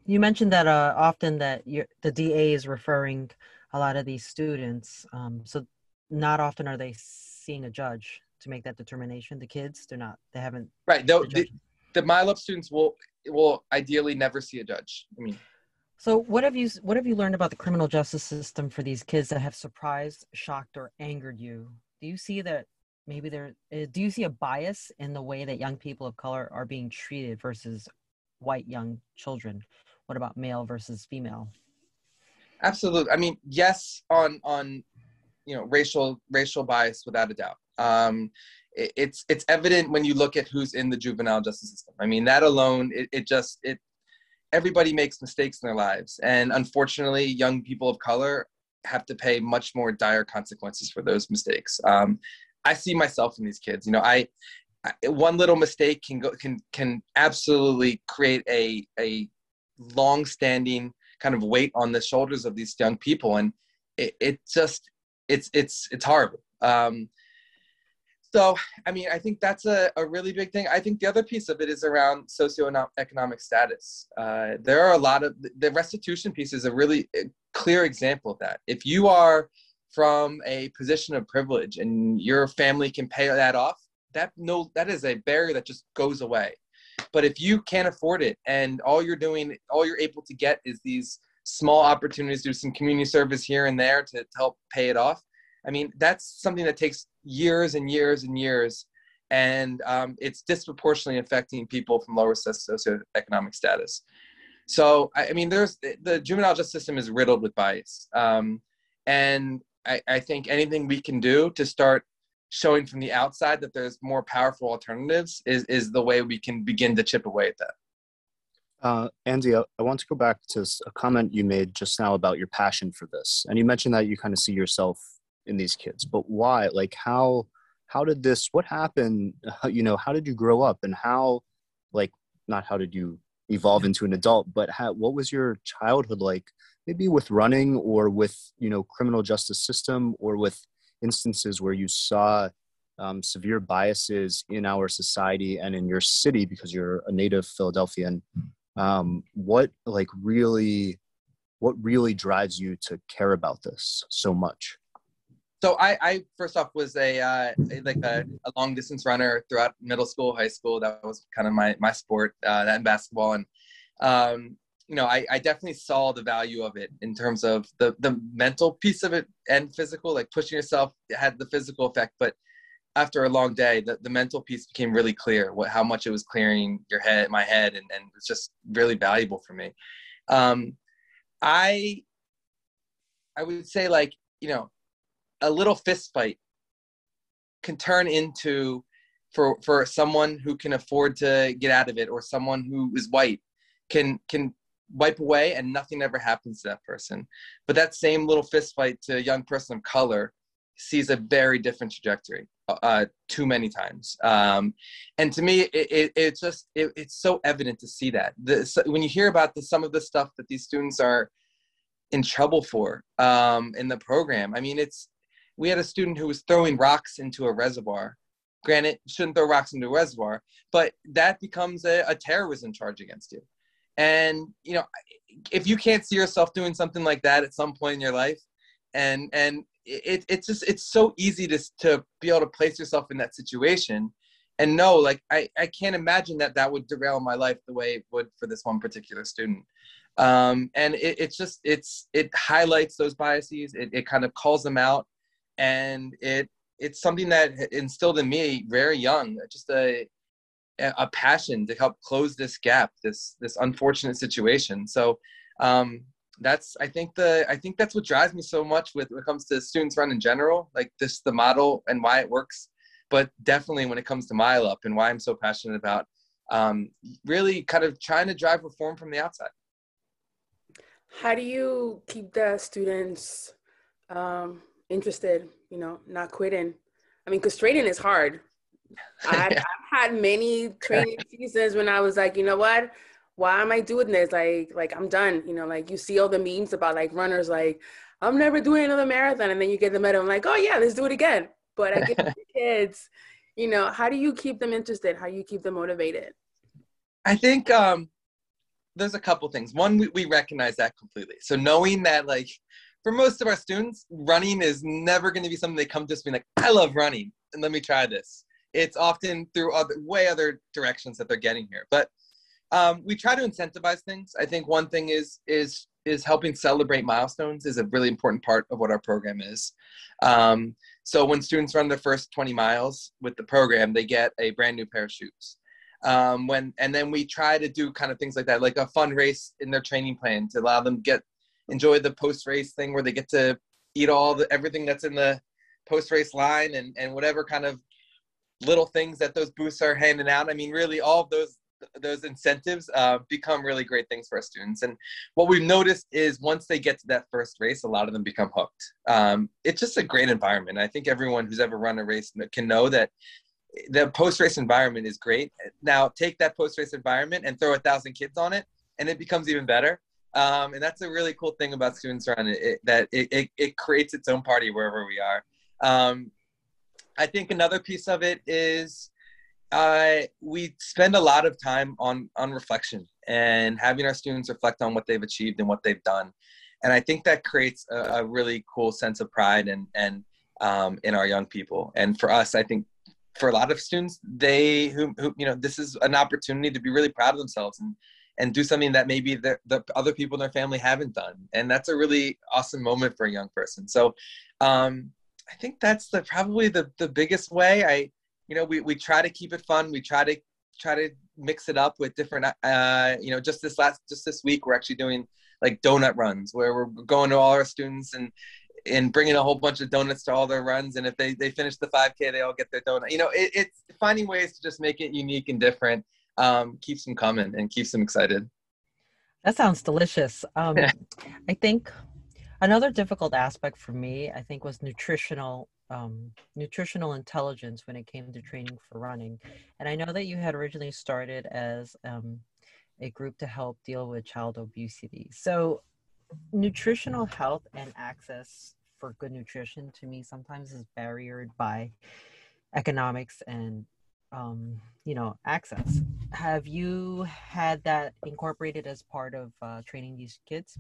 you mentioned that uh, often that the DA is referring a lot of these students. Um, so not often are they seeing a judge to make that determination. The kids, they're not. They haven't. Right. Though the, the, the Mile Up students will will ideally never see a judge. I mean. So what have you what have you learned about the criminal justice system for these kids that have surprised, shocked, or angered you? Do you see that maybe there uh, do you see a bias in the way that young people of color are being treated versus white young children? What about male versus female? Absolutely i mean yes on on you know racial racial bias without a doubt. Um it, it's it's evident when you look at who's in the juvenile justice system. I mean that alone it, it just it everybody makes mistakes in their lives. And unfortunately young people of color have to pay much more dire consequences for those mistakes. Um, I see myself in these kids. You know, I, I one little mistake can go can can absolutely create a a long-standing kind of weight on the shoulders of these young people, and it, it just it's it's it's horrible. Um, so, I mean, I think that's a, a really big thing. I think the other piece of it is around socioeconomic status. Uh, there are a lot of the restitution piece is a really clear example of that. If you are from a position of privilege and your family can pay that off, that no that is a barrier that just goes away. But if you can't afford it and all you're doing, all you're able to get is these small opportunities do some community service here and there to, to help pay it off. I mean, that's something that takes years and years and years. And um, it's disproportionately affecting people from lower socioeconomic status. So, I, I mean, there's the juvenile justice system is riddled with bias. Um, and I, I think anything we can do to start showing from the outside that there's more powerful alternatives is, is the way we can begin to chip away at that. Uh, Andy, I, I want to go back to a comment you made just now about your passion for this. And you mentioned that you kind of see yourself in these kids, but why? Like, how, how did this, what happened? You know, how did you grow up and how, like, not how did you evolve into an adult, but how, what was your childhood like maybe with running or with you know criminal justice system or with instances where you saw um, severe biases in our society and in your city because you're a native Philadelphian. Um, what like really, what really drives you to care about this so much? So I, I first off was a uh, like a, a, long distance runner throughout middle school, high school. That was kind of my my sport, uh, that and basketball. And um, you know, I, I definitely saw the value of it in terms of the the mental piece of it and physical, like pushing yourself had the physical effect, but after a long day, the, the mental piece became really clear, what how much it was clearing your head, my head, and, and it's just really valuable for me. Um, I I would say like, you know, a little fist fight can turn into for for someone who can afford to get out of it or someone who is white can can wipe away and nothing ever happens to that person. But that same little fist fight to a young person of color sees a very different trajectory uh, too many times. Um, and to me, it, it, it just, it, it's so evident to see that. The, so when you hear about the, some of the stuff that these students are in trouble for um, in the program, I mean, it's, we had a student who was throwing rocks into a reservoir. Granted, shouldn't throw rocks into a reservoir, but that becomes a, a terrorism charge against you. And you know, if you can't see yourself doing something like that at some point in your life, and and it, it's just it's so easy to to be able to place yourself in that situation and no like I, I can't imagine that that would derail my life the way it would for this one particular student. Um, and it, it's just it's it highlights those biases. It, it kind of calls them out. And it it's something that instilled in me very young just a a passion to help close this gap this this unfortunate situation. So um, that's i think the i think that's what drives me so much with when it comes to students run in general like this the model and why it works. But definitely when it comes to mile up and why i'm so passionate about um, really kind of trying to drive reform from the outside. How do you keep the students um, interested you know not quitting? I mean because is hard I've. I've had many training seasons when i was like you know what why am I doing this? Like, like I'm done. You know, like you see all the memes about like runners like, I'm never doing another marathon. And then you get the medal. I'm like, oh yeah, let's do it again. But I get the kids, you know, how do you keep them interested? How do you keep them motivated? I think um, there's a couple things. One, we, we recognize that completely. So knowing that like for most of our students, running is never going to be something they come to us being like, I love running and let me try this. It's often through other way other directions that they're getting here. But um, we try to incentivize things. I think one thing is is is helping celebrate milestones is a really important part of what our program is. Um, so when students run their first 20 miles with the program, they get a brand new pair of shoes. Um, when and then we try to do kind of things like that, like a fun race in their training plan to allow them get enjoy the post race thing where they get to eat all the everything that's in the post race line and and whatever kind of little things that those booths are handing out. I mean, really, all of those those incentives uh, become really great things for our students. And what we've noticed is once they get to that first race, a lot of them become hooked. Um, it's just a great environment. I think everyone who's ever run a race can know that the post race environment is great. Now take that post race environment and throw a thousand kids on it, and it becomes even better. Um, and that's a really cool thing about students run it, that it, it, it, creates its own party wherever we are. Um, I think another piece of it is uh, we spend a lot of time on on reflection and having our students reflect on what they've achieved and what they've done. And i think that creates a, a really cool sense of pride and and um, in our young people. And for us i think for a lot of students they who, who you know this is an opportunity to be really proud of themselves and and do something that maybe the, the other people in their family haven't done. And that's a really awesome moment for a young person. So um, i think that's the probably the the biggest way i you know, we, we try to keep it fun. We try to try to mix it up with different, uh, you know, just this last, just this week, we're actually doing like donut runs where we're going to all our students and, and bringing a whole bunch of donuts to all their runs. And if they, they finish the 5K, they all get their donut. You know, it, it's finding ways to just make it unique and different, um, keeps them coming and keeps them excited. That sounds delicious. Um, I think another difficult aspect for me, I think, was nutritional um, nutritional intelligence when it came to training for running. And I know that you had originally started as um, a group to help deal with child obesity. So, nutritional health and access for good nutrition to me sometimes is barriered by economics and um, you know access. Have you had that incorporated as part of uh, training these kids?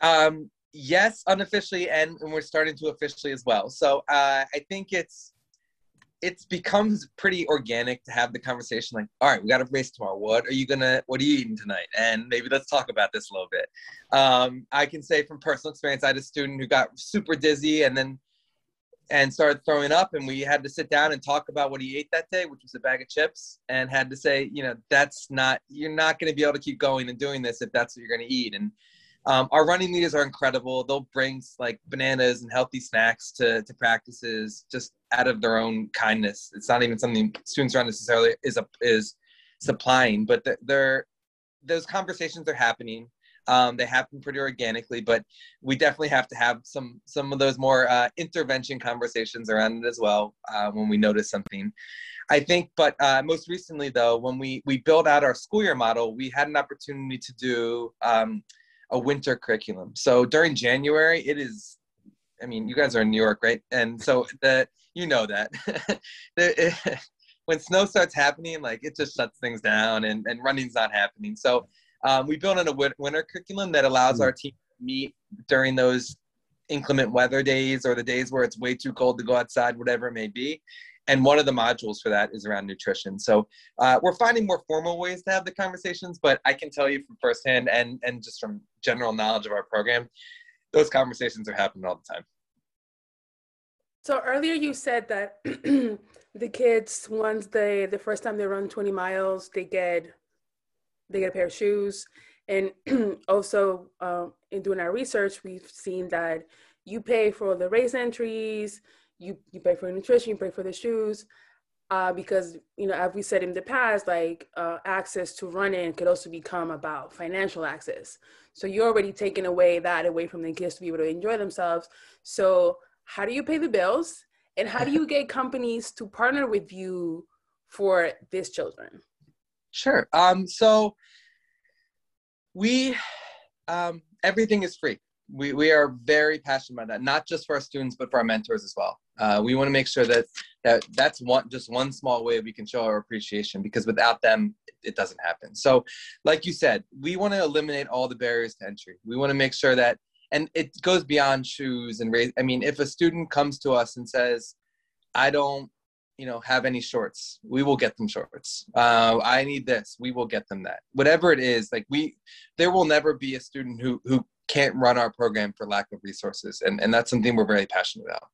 Um, yes, unofficially, and, and we're starting to officially as well. So uh, I think it's it becomes pretty organic to have the conversation like all right we got a race tomorrow. What are you gonna what are you eating tonight? And maybe let's talk about this a little bit. Um, i can say from personal experience i had a student who got super dizzy and then and started throwing up and we had to sit down and talk about what he ate that day which was a bag of chips and had to say you know that's not you're not going to be able to keep going and doing this if that's what you're going to eat. And um, our running leaders are incredible. They'll bring like bananas and healthy snacks to, to practices just out of their own kindness. It's not even something students aren't necessarily is a, is supplying, but they're those conversations are happening. Um, they happen pretty organically, but we definitely have to have some some of those more uh, intervention conversations around it as well uh, when we notice something. I think, but uh, most recently though, when we we built out our school year model, we had an opportunity to do. Um, a winter curriculum. So during January, it is. I mean, you guys are in New York, right? And so the you know that the, it, when snow starts happening, like it just shuts things down, and and running's not happening. So um, we built in a winter curriculum that allows our team to meet during those inclement weather days or the days where it's way too cold to go outside, whatever it may be. And one of the modules for that is around nutrition. So uh, we're finding more formal ways to have the conversations, but I can tell you from firsthand and and just from general knowledge of our program, those conversations are happening all the time. So earlier you said that the kids once they the first time they run 20 miles they get they get a pair of shoes and also um, in doing our research we've seen that you pay for the race entries you you pay for nutrition you pay for the shoes uh, because you know as we said in the past like uh, access to running could also become about financial access. So you're already taking away that away from the kids to be able to enjoy themselves. So how do you pay the bills? And how do you get companies to partner with you for these children? Sure. Um, so we um, everything is free. We, we are very passionate about that not just for our students but for our mentors as well uh, we want to make sure that that that's one just one small way we can show our appreciation because without them it doesn't happen. So like you said we want to eliminate all the barriers to entry. We want to make sure that and it goes beyond shoes and raise i mean if a student comes to us and says i don't you know have any shorts we will get them shorts. Uh, i need this we will get them that. Whatever it is like we there will never be a student who who can't run our program for lack of resources and, and that's something we're very passionate about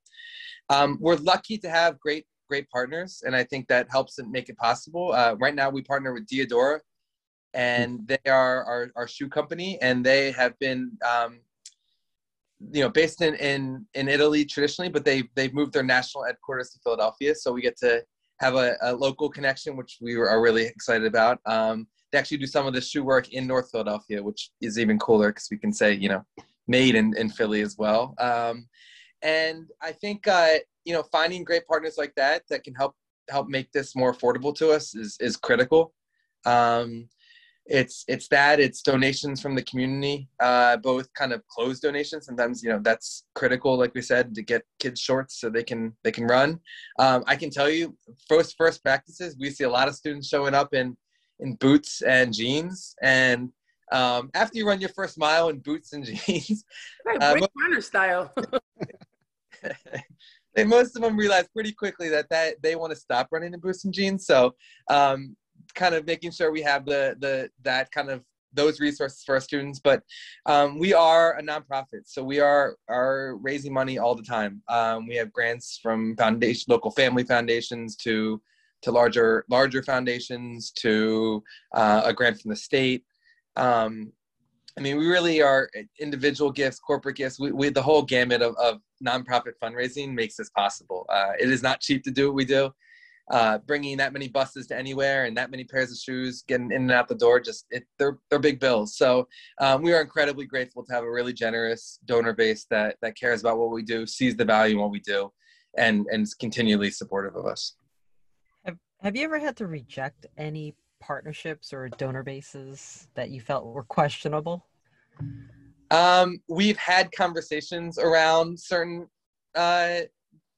um, we're lucky to have great great partners and i think that helps make it possible. Uh, right now we partner with diadora and they are our, our shoe company and they have been um, you know based in, in in italy traditionally but they they've moved their national headquarters to philadelphia so we get to have a, a local connection which we are really excited about. Um, they actually do some of the shoe work in north philadelphia which is even cooler because we can say you know made in, in philly as well. Um, and i think uh, you know finding great partners like that that can help help make this more affordable to us is is critical. Um, it's it's that it's donations from the community uh, both kind of closed donations sometimes you know that's critical like we said to get kids shorts so they can they can run. Um, i can tell you first first practices we see a lot of students showing up in in boots and jeans. And um, after you run your first mile in boots and jeans right, uh, runner style they, most of them realize pretty quickly that, that they want to stop running in boots and jeans so um, kind of making sure we have the the that kind of those resources for our students. But um, we are a nonprofit so we are are raising money all the time. Um, we have grants from foundation local family foundations to to larger larger foundations to uh, a grant from the state. Um, i mean we really are individual gifts corporate gifts. We, we the whole gamut of, of nonprofit fundraising makes this possible. Uh, it is not cheap to do what we do. Uh, bringing that many buses to anywhere and that many pairs of shoes getting in and out the door just it, they're they're big bills. So um, we are incredibly grateful to have a really generous donor base that that cares about what we do sees the value in what we do and and is continually supportive of us. Have, have you ever had to reject any partnerships or donor bases that you felt were questionable um, we've had conversations around certain uh,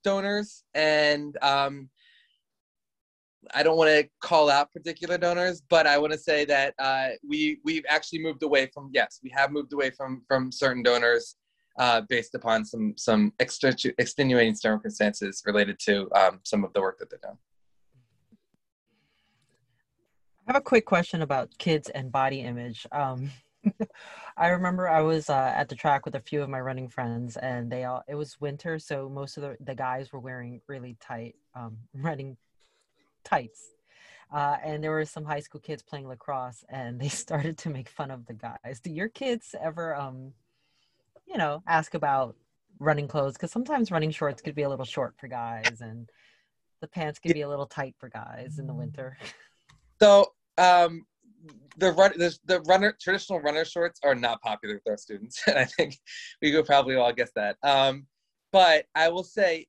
donors and um, I don't want to call out particular donors, but I want to say that uh, we we've actually moved away from yes, we have moved away from from certain donors uh, based upon some some extenuating circumstances related to um, some of the work that they've done. I have a quick question about kids and body image. Um, I remember I was uh, at the track with a few of my running friends, and they all it was winter, so most of the, the guys were wearing really tight um, running tights. Uh, and there were some high school kids playing lacrosse and they started to make fun of the guys. Do your kids ever, um, you know, ask about running clothes? Because sometimes running shorts could be a little short for guys and the pants could be a little tight for guys in the winter. So, um, the run the, the runner traditional runner shorts are not popular with our students and i think we could probably all guess that um, but i will say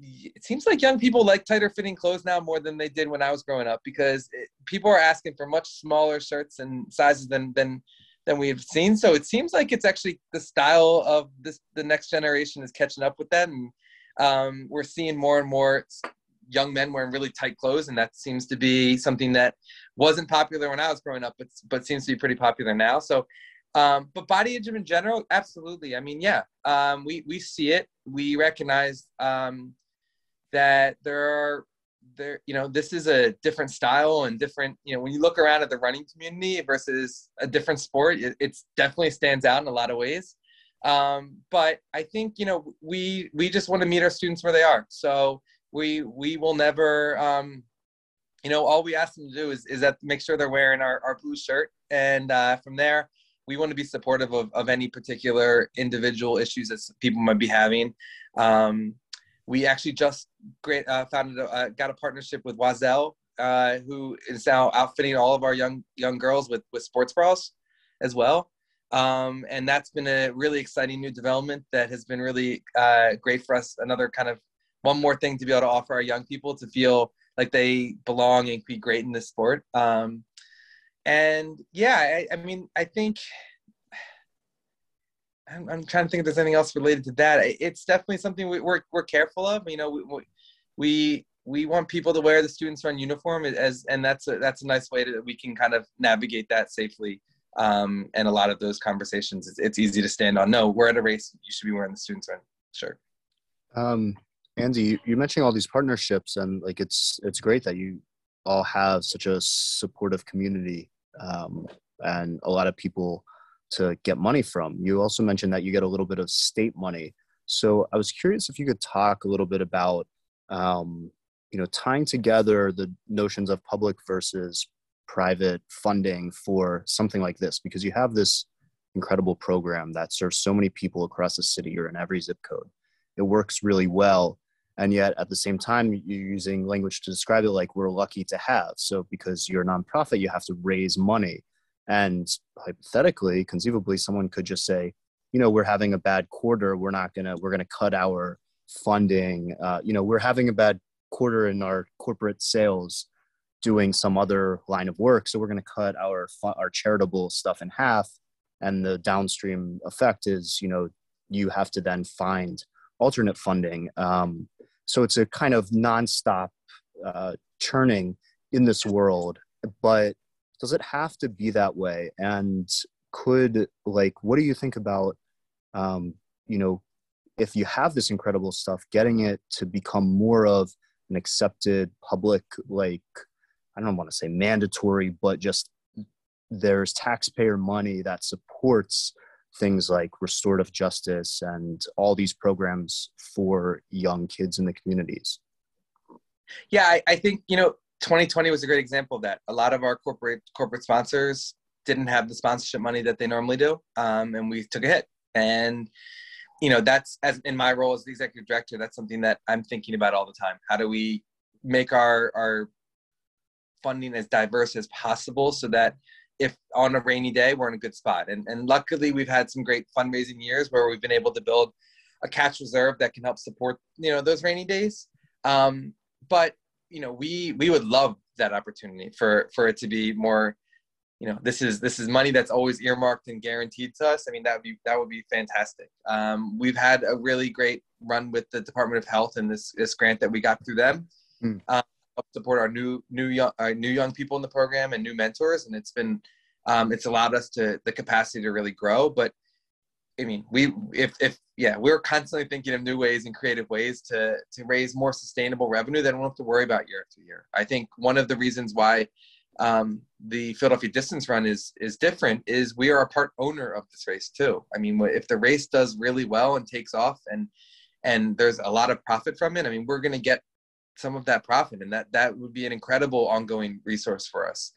it seems like young people like tighter fitting clothes now more than they did when I was growing up because it, people are asking for much smaller shirts and sizes than than than we've seen. So it seems like it's actually the style of this the next generation is catching up with that, and um, we're seeing more and more young men wearing really tight clothes, and that seems to be something that wasn't popular when I was growing up, but but seems to be pretty popular now. So. Um, but body image in general, absolutely. I mean, yeah, um, we we see it. We recognize um, that there are there you know this is a different style and different you know when you look around at the running community versus a different sport it it's definitely stands out in a lot of ways um, but i think you know we we just want to meet our students where they are so we we will never um, you know all we ask them to do is is that make sure they're wearing our, our blue shirt and uh, from there we want to be supportive of, of any particular individual issues that people might be having um, we actually just great uh, founded a, uh, got a partnership with Oiselle, uh, who is now outfitting all of our young young girls with with sports bras as well. Um, and that's been a really exciting new development that has been really uh, great for us. Another kind of one more thing to be able to offer our young people to feel like they belong and be great in this sport. Um, and yeah, I, I mean, I think I'm, I'm, trying to think if there's anything else related to that. It's definitely something we, are we're, we're careful of. You know, we, we we want people to wear the students run uniform as and that's a, that's a nice way that we can kind of navigate that safely. Um, and a lot of those conversations, it's, it's easy to stand on. No, we're at a race. You should be wearing the students run shirt. Um, Andy, you, mentioning all these partnerships, and like it's it's great that you all have such a supportive community, um, and a lot of people to get money from. You also mentioned that you get a little bit of state money. So I was curious if you could talk a little bit about, um, you know, tying together the notions of public versus private funding for something like this, because you have this incredible program that serves so many people across the city or in every zip code. It works really well. And yet at the same time, you're using language to describe it like we're lucky to have. So because you're a nonprofit, you have to raise money and hypothetically, conceivably, someone could just say, you know, we're having a bad quarter. We're not gonna. We're gonna cut our funding. Uh, you know, we're having a bad quarter in our corporate sales, doing some other line of work. So we're gonna cut our our charitable stuff in half. And the downstream effect is, you know, you have to then find alternate funding. Um, so it's a kind of nonstop uh, churning in this world. But does it have to be that way and could like what do you think about um, you know if you have this incredible stuff getting it to become more of an accepted public like i don't want to say mandatory but just there's taxpayer money that supports things like restorative justice and all these programs for young kids in the communities yeah I, I think you know 2020 was a great example of that. A lot of our corporate corporate sponsors didn't have the sponsorship money that they normally do, um, and we took a hit. And you know, that's as in my role as the executive director, that's something that I'm thinking about all the time. How do we make our our funding as diverse as possible so that if on a rainy day we're in a good spot. And, and luckily we've had some great fundraising years where we've been able to build a cash reserve that can help support you know those rainy days. Um, but you know we we would love that opportunity for for it to be more you know this is this is money that's always earmarked and guaranteed to us. I mean that would be that would be fantastic. Um, we've had a really great run with the department of health and this this grant that we got through them. Mm. um, support our new new young our new young people in the program and new mentors and it's been um, it's allowed us to the capacity to really grow but I mean, we if if yeah, we're constantly thinking of new ways and creative ways to to raise more sustainable revenue that we don't have to worry about year after year. I think one of the reasons why um, the Philadelphia Distance Run is is different is we are a part owner of this race too. I mean, if the race does really well and takes off and and there's a lot of profit from it, I mean, we're going to get some of that profit, and that that would be an incredible ongoing resource for us.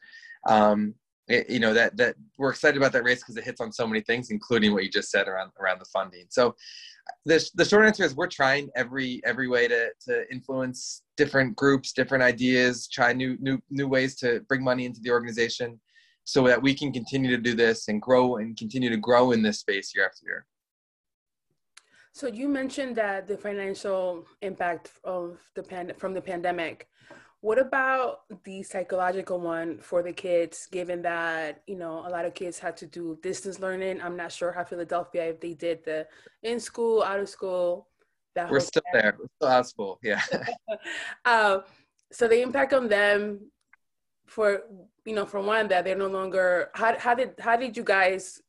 Um, it, you know that that we're excited about that race because it hits on so many things, including what you just said around around the funding. So, the the short answer is we're trying every every way to to influence different groups, different ideas, try new new new ways to bring money into the organization, so that we can continue to do this and grow and continue to grow in this space year after year. So you mentioned that the financial impact of the pan- from the pandemic what about the psychological one for the kids, given that, you know, a lot of kids had to do distance learning? I'm not sure how Philadelphia, if they did the in school, out of school. That We're still time. there. We're still out of school. Yeah. um, so the impact on them for, you know, for one, that they're no longer, how, how did, how did you guys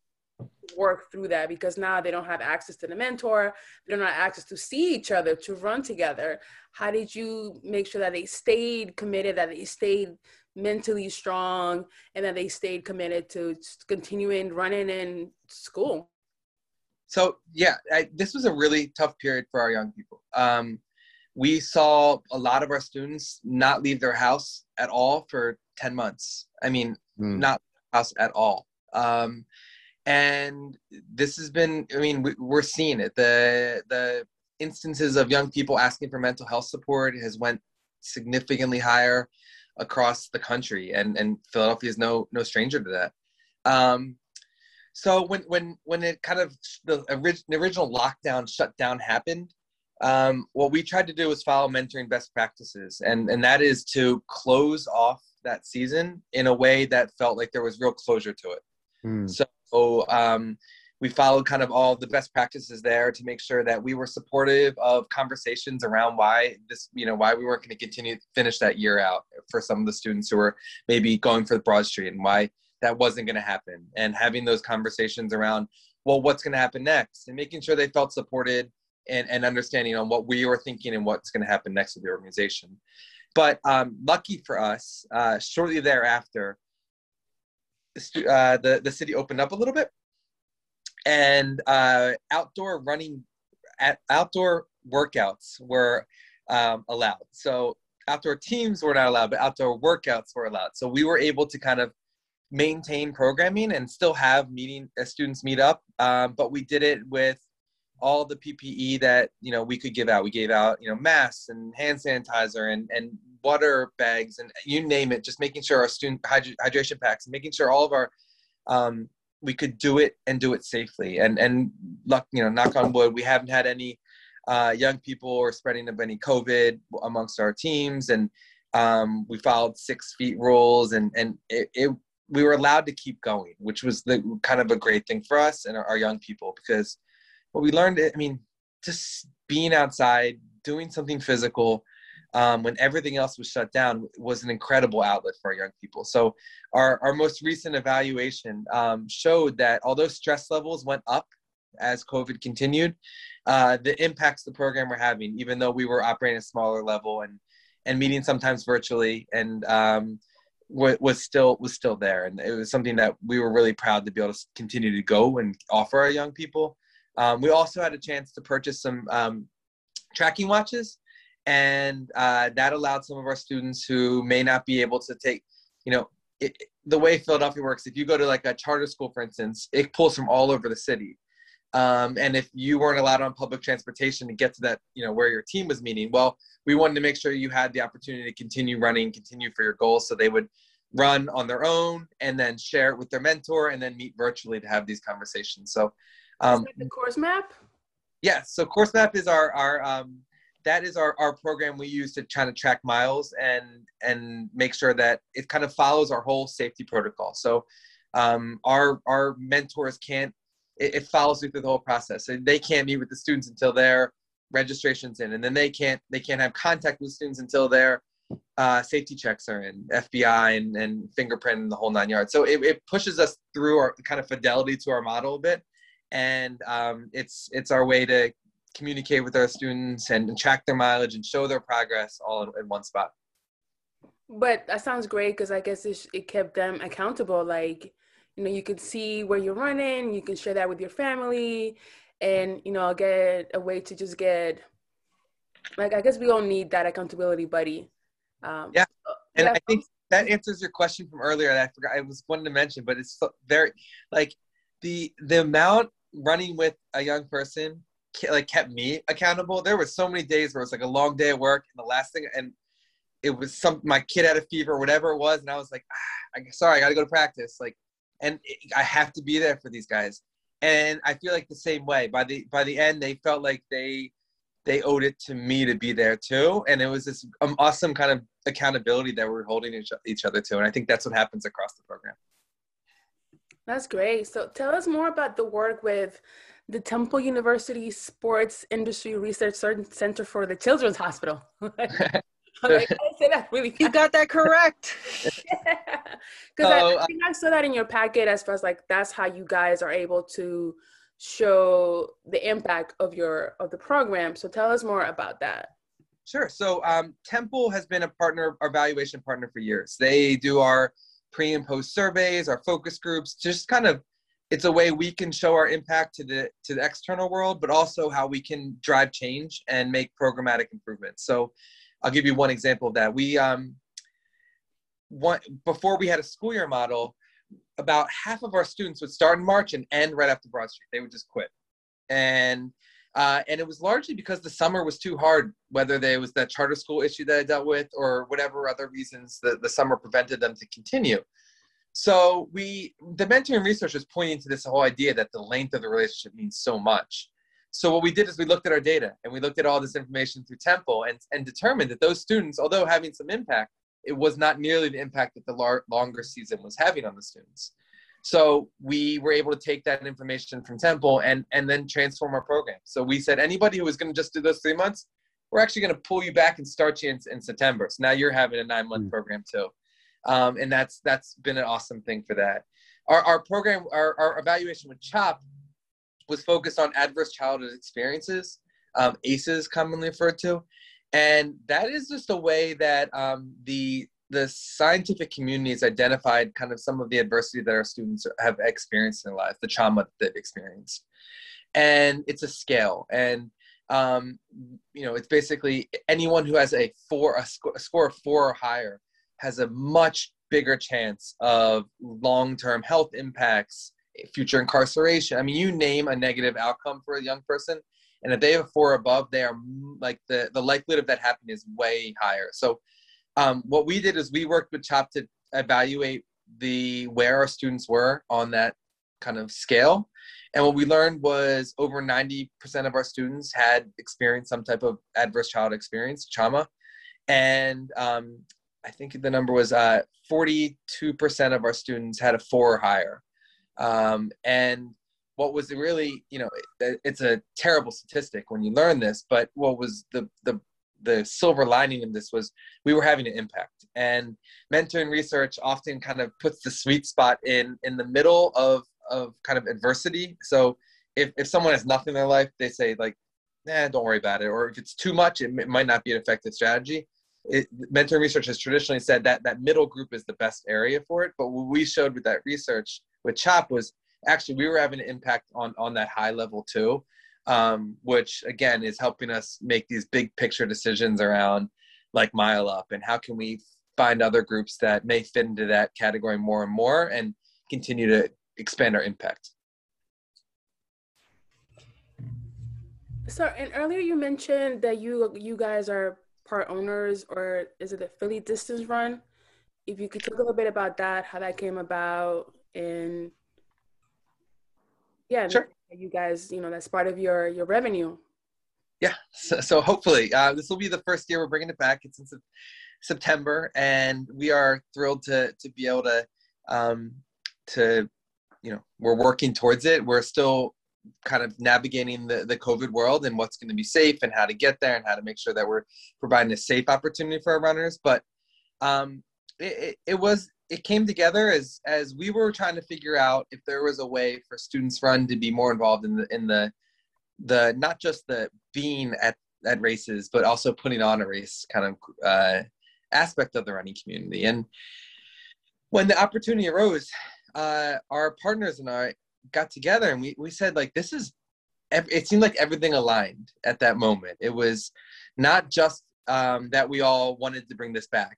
work through that because now they don't have access to the mentor. They don't have access to see each other to run together. How did you make sure that they stayed committed that they stayed mentally strong and that they stayed committed to continuing running in school? So yeah I, this was a really tough period for our young people. Um, we saw a lot of our students not leave their house at all for 10 months. I mean mm. not house at all. Um, and this has been i mean we, we're seeing it. The the instances of young people asking for mental health support has went significantly higher across the country and and philadelphia is no no stranger to that. Um, so when when when it kind of the, orig- the original lockdown shutdown happened um, what we tried to do was follow mentoring best practices and and that is to close off that season in a way that felt like there was real closure to it. Mm. so so um, we followed kind of all the best practices there to make sure that we were supportive of conversations around why this, you know, why we weren't going to continue finish that year out for some of the students who were maybe going for the Broad Street and why that wasn't going to happen. And having those conversations around, well, what's going to happen next and making sure they felt supported and, and understanding on what we were thinking and what's going to happen next with the organization. But um, lucky for us, uh, shortly thereafter, uh, the the city opened up a little bit, and uh, outdoor running, at outdoor workouts were um, allowed. So outdoor teams were not allowed, but outdoor workouts were allowed. So we were able to kind of maintain programming and still have meeting uh, students meet up, um, but we did it with all the PPE that you know we could give out. We gave out you know masks and hand sanitizer and and water bags and you name it. Just making sure our student hydration packs making sure all of our um, we could do it and do it safely. And and luck you know knock on wood we haven't had any uh, young people or spreading of any COVID amongst our teams and um, we followed six feet rules and and it, it we were allowed to keep going, which was the kind of a great thing for us and our, our young people because what we learned, I mean, just being outside, doing something physical, um, when everything else was shut down was an incredible outlet for young people. So our, our most recent evaluation um, showed that although stress levels went up as COVID continued, uh, the impacts the program were having, even though we were operating at a smaller level and, and meeting sometimes virtually and um, was still was still there. And it was something that we were really proud to be able to continue to go and offer our young people. Um, we also had a chance to purchase some um, tracking watches, and uh, that allowed some of our students who may not be able to take, you know, it, the way Philadelphia works. If you go to like a charter school, for instance, it pulls from all over the city. Um, and if you weren't allowed on public transportation to get to that, you know, where your team was meeting, well, we wanted to make sure you had the opportunity to continue running, continue for your goals. So they would run on their own and then share it with their mentor and then meet virtually to have these conversations. So um, the course map? Yes. So course map is our our um, that is our, our program we use to try to track miles and and make sure that it kind of follows our whole safety protocol. So um, our our mentors can't it, it follows through the whole process. So they can't meet with the students until their registration's in, and then they can't they can't have contact with students until their uh, safety checks are in, FBI and, and fingerprint and the whole nine yards. So it, it pushes us through our kind of fidelity to our model a bit and um, it's it's our way to communicate with our students and track their mileage and show their progress all in, in one spot. But that sounds great because I guess it, it kept them accountable. Like, you know, you could see where you're running, you can share that with your family, and you know, get a way to just get like I guess we all need that accountability buddy. Um, yeah, and. I think that answers your question from earlier that I forgot I was wanting to mention, but it's very like the the amount running with a young person like kept me accountable. There was so many days where it was like a long day at work, and the last thing, and it was some my kid had a fever, whatever it was, and I was like, ah, sorry, I got to go to practice, like, and it, I have to be there for these guys. And I feel like the same way. By the by the end, they felt like they they owed it to me to be there too, and it was this um, awesome kind of accountability that we're holding each, each other to, and I think that's what happens across the program. That's great. So tell us more about the work with the Temple University Sports Industry Research Center for the Children's Hospital. like, I say that really You got that correct. yeah. Because So, I, I think I saw that in your packet as far as like that's how you guys are able to show the impact of your of the program. So tell us more about that. Sure. So um, Temple has been a partner, our valuation partner for years. They do our pre and post surveys, our focus groups, just kind of it's a way we can show our impact to the to the external world, but also how we can drive change and make programmatic improvements. So I'll give you one example of that. We um one before we had a school year model, about half of our students would start in March and end right after Broad Street. They would just quit. And uh, and it was largely because the summer was too hard, whether there was that charter school issue that I dealt with or whatever other reasons the, the summer prevented them to continue. So we, the mentoring research was pointing to this whole idea that the length of the relationship means so much. So what we did is we looked at our data and we looked at all this information through Temple and, and determined that those students, although having some impact, it was not nearly the impact that the lar- longer season was having on the students. So we were able to take that information from Temple and, and then transform our program. So we said anybody who was going to just do those three months, we're actually going to pull you back and start you in, in September. So now you're having a nine month mm. program too. Um, and that's that's been an awesome thing for that. Our, our program, our, our evaluation with CHOP was focused on adverse childhood experiences, um, ACEs commonly referred to. And that is just a way that um, the the scientific community has identified kind of some of the adversity that our students have experienced in their the trauma that they've experienced. And it's a scale. And, um, you know, it's basically anyone who has a four, a, sc- a score of four or higher has a much bigger chance of long-term health impacts, future incarceration. I mean, you name a negative outcome for a young person, and if they have a four above, they are like the the likelihood of that happening is way higher. So um, what we did is we worked with CHOP to evaluate the where our students were on that kind of scale. And what we learned was over 90% of our students had experienced some type of adverse child experience, trauma. And um, I think the number was uh, 42% of our students had a four or higher. Um, and what was really, you know, it, it's a terrible statistic when you learn this, but what was the, the the silver lining of this was we were having an impact. And mentoring research often kind of puts the sweet spot in in the middle of of kind of adversity. So if, if someone has nothing in their life they say like nah don't worry about it. Or if it's too much it, it might not be an effective strategy. It, mentoring research has traditionally said that that middle group is the best area for it. But what we showed with that research with CHOP was actually we were having an impact on on that high level too um, which again is helping us make these big picture decisions around like mile up and how can we find other groups that may fit into that category more and more and continue to expand our impact. So and earlier you mentioned that you you guys are part owners or is it the philly distance run? If you could talk a little bit about that how that came about and yeah sure you guys, you know, that's part of your your revenue. Yeah, so, so hopefully uh, this will be the first year we're bringing it back. It's in September, and we are thrilled to to be able to um, to you know we're working towards it. We're still kind of navigating the, the COVID world and what's going to be safe and how to get there and how to make sure that we're providing a safe opportunity for our runners. But um, it, it, it was it came together as as we were trying to figure out if there was a way for students run to be more involved in the in the the not just the being at at races but also putting on a race kind of uh, aspect of the running community. And when the opportunity arose uh, our partners and i got together and we, we said like this is it seemed like everything aligned at that moment. It was not just um, that we all wanted to bring this back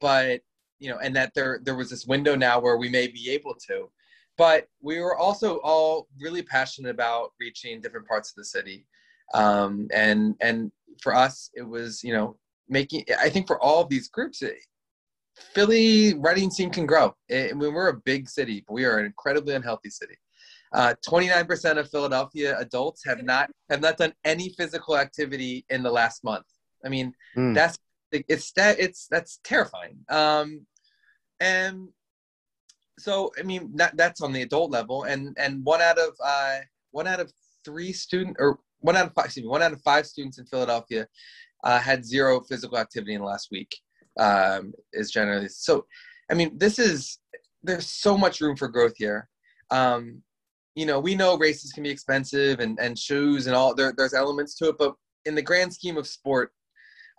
but you know, and that there there was this window now where we may be able to. But we were also all really passionate about reaching different parts of the city, um, and and for us it was you know making. I think for all of these groups, it, Philly running scene can grow. It, I mean, we're a big city, but we are an incredibly unhealthy city. Uh, 29% of Philadelphia adults have not have not done any physical activity in the last month. I mean, mm. that's it's that it's that's terrifying. Um, and so I mean that that's on the adult level, and and one out of uh, one out of three student or one out of five, excuse me, one out of five students in Philadelphia uh, had zero physical activity in the last week. Um, is generally so. I mean, this is there's so much room for growth here. Um, you know, we know races can be expensive and, and shoes and all there, there's elements to it, but in the grand scheme of sport,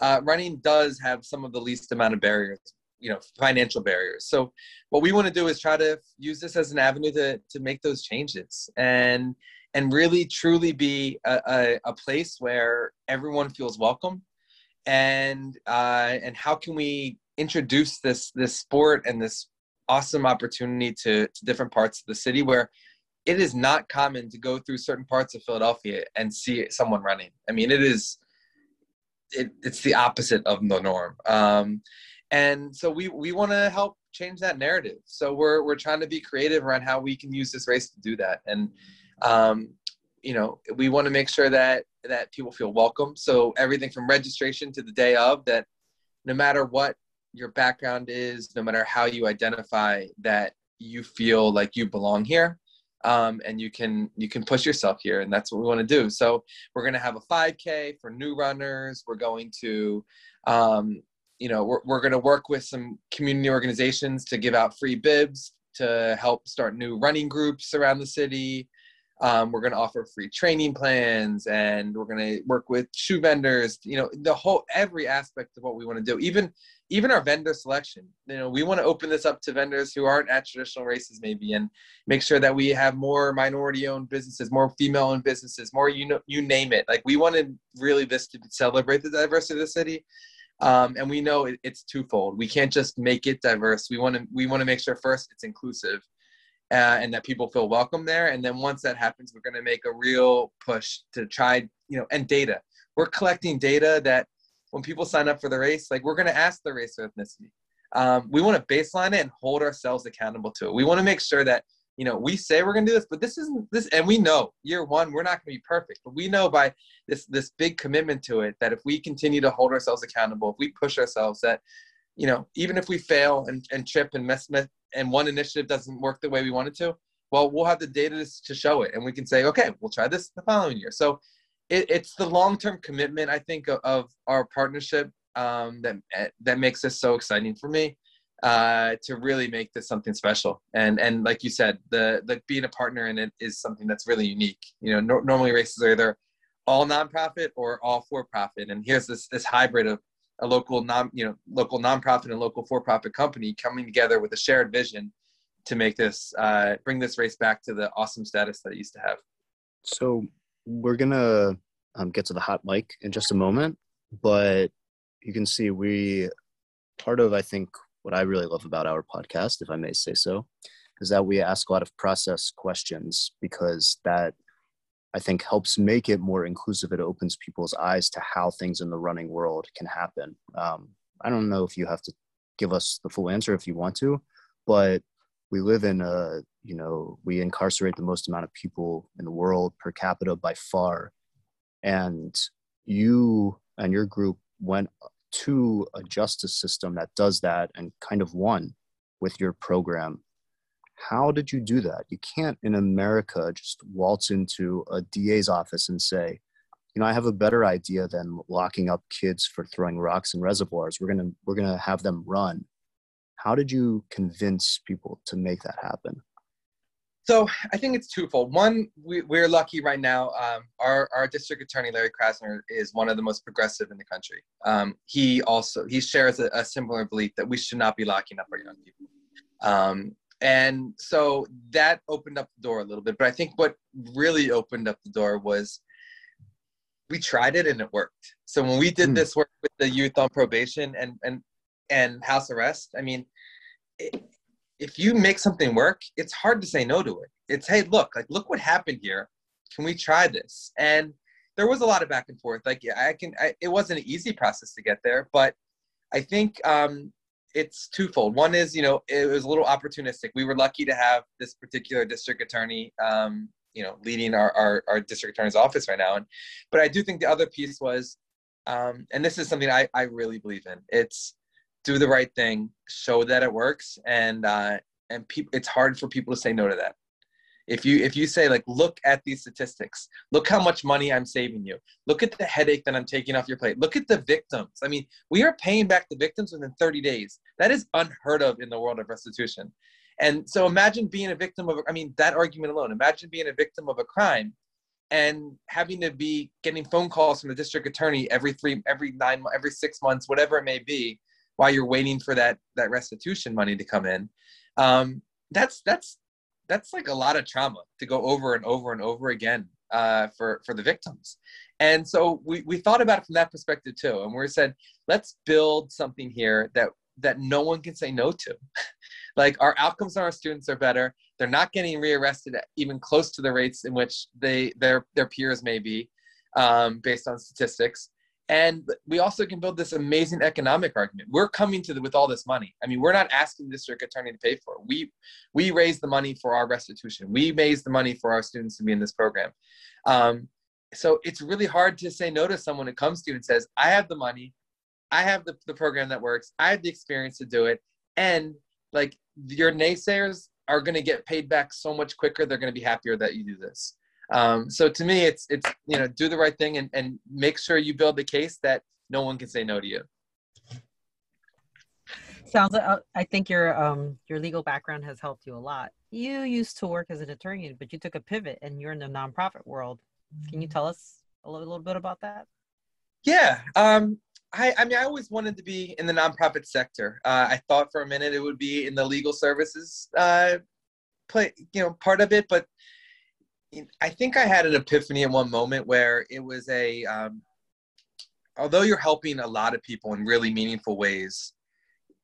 uh, running does have some of the least amount of barriers, you know, financial barriers. So what we want to do is try to use this as an avenue to, to make those changes and, and really truly be a, a, a place where everyone feels welcome and uh, and how can we introduce this this sport and this awesome opportunity to, to different parts of the city where it is not common to go through certain parts of Philadelphia and see someone running. I mean, it is it, it's the opposite of the norm. Um, and so we we want to help change that narrative. So we're we're trying to be creative around how we can use this race to do that. And um, you know, we want to make sure that that people feel welcome. So everything from registration to the day of that no matter what your background is, no matter how you identify that you feel like you belong here um, and you can you can push yourself here and that's what we want to do so we're going to have a 5k for new runners we're going to um, you know we're, we're going to work with some community organizations to give out free bibs to help start new running groups around the city. Um, we're going to offer free training plans and we're going to work with shoe vendors you know the whole every aspect of what we want to do. Even even our vendor selection you know we want to open this up to vendors who aren't at traditional races maybe and make sure that we have more minority owned businesses more female owned businesses more you know you name it. Like we wanted really this to celebrate the diversity of the city um, and we know it, it's twofold we can't just make it diverse we want to we want to make sure first it's inclusive uh, and that people feel welcome there and then once that happens we're going to make a real push to try you know and data we're collecting data that when people sign up for the race, like we're going to ask the race or ethnicity. Um, we want to baseline it and hold ourselves accountable to it. We want to make sure that you know we say we're going to do this, but this isn't this, and we know year one we're not going to be perfect, but we know by this this big commitment to it that if we continue to hold ourselves accountable, if we push ourselves, that you know even if we fail and, and trip and mess, mess and one initiative doesn't work the way we want it to, well we'll have the data to show it, and we can say okay we'll try this the following year. So it, it's the long term commitment I think of, of our partnership um, that that makes this so exciting for me uh, to really make this something special. And and like you said, the the being a partner in it is something that's really unique. You know, no, normally races are either all nonprofit or all for profit, and here's this this hybrid of a local non you know local nonprofit and local for profit company coming together with a shared vision to make this uh, bring this race back to the awesome status that it used to have. So we're gonna um, get to the hot mic in just a moment, but you can see we part of I think what I really love about our podcast, if I may say so, is that we ask a lot of process questions because that I think helps make it more inclusive. It opens people's eyes to how things in the running world can happen. Um, I don't know if you have to give us the full answer if you want to, but we live in a you know we incarcerate the most amount of people in the world per capita by far and you and your group went to a justice system that does that and kind of won with your program. How did you do that? You can't in america just waltz into a da's office and say you know i have a better idea than locking up kids for throwing rocks in reservoirs. We're to we're to have them run. How did you convince people to make that happen so I think it's twofold. One, we, are lucky right now. Um, our, our district attorney, Larry Krasner, is one of the most progressive in the country. Um, he also he shares a, a, similar belief that we should not be locking up our young people. Um, and so that opened up the door a little bit. But I think what really opened up the door was we tried it and it worked. So when we did mm. this work with the youth on probation and and and house arrest, I mean, it, if you make something work, it's hard to say no to it. It's hey, look, like look what happened here. Can we try this? And there was a lot of back and forth. Like I can, I, it wasn't an easy process to get there, but I think um, it's twofold. One is, you know, it was a little opportunistic. We were lucky to have this particular district attorney, um, you know, leading our, our, our district attorney's office right now. And, but I do think the other piece was, um, and this is something I, I really believe in. It's do the right thing, show that it works, and uh, and people. It's hard for people to say no to that. if you if you say like look at these statistics look how much money i'm saving you look at the headache that i'm taking off your plate look at the victims i mean we are paying back the victims within 30 days that is unheard of in the world of restitution and so imagine being a victim of i mean that argument alone imagine being a victim of a crime and having to be getting phone calls from the district attorney every three every nine every six months whatever it may be while you're waiting for that that restitution money to come in um, that's that's that's like a lot of trauma to go over and over and over again uh, for for the victims. And so we, we thought about it from that perspective too. And we said, let's build something here that that no one can say no to. like our outcomes on our students are better. They're not getting rearrested even close to the rates in which they their their peers may be, um, based on statistics and we also can build this amazing economic argument. We're coming to the, with all this money. I mean we're not asking the district attorney to pay for it. We we raise the money for our restitution. We raise the money for our students to be in this program. Um, so it's really hard to say no to someone who comes to you and says i have the money. I have the, the program that works. I have the experience to do it. And like your naysayers are going to get paid back so much quicker. They're going to be happier that you do this um, so to me, it's it's you know do the right thing and, and make sure you build the case that no one can say no to you. Sounds like uh, I think your um your legal background has helped you a lot. You used to work as an attorney, but you took a pivot and you're in the nonprofit world. Can you tell us a little, little bit about that? Yeah, um, I, I mean, I always wanted to be in the nonprofit sector. Uh, I thought for a minute it would be in the legal services uh, play, you know, part of it, but I think I had an epiphany in one moment where it was a, um, although you're helping a lot of people in really meaningful ways,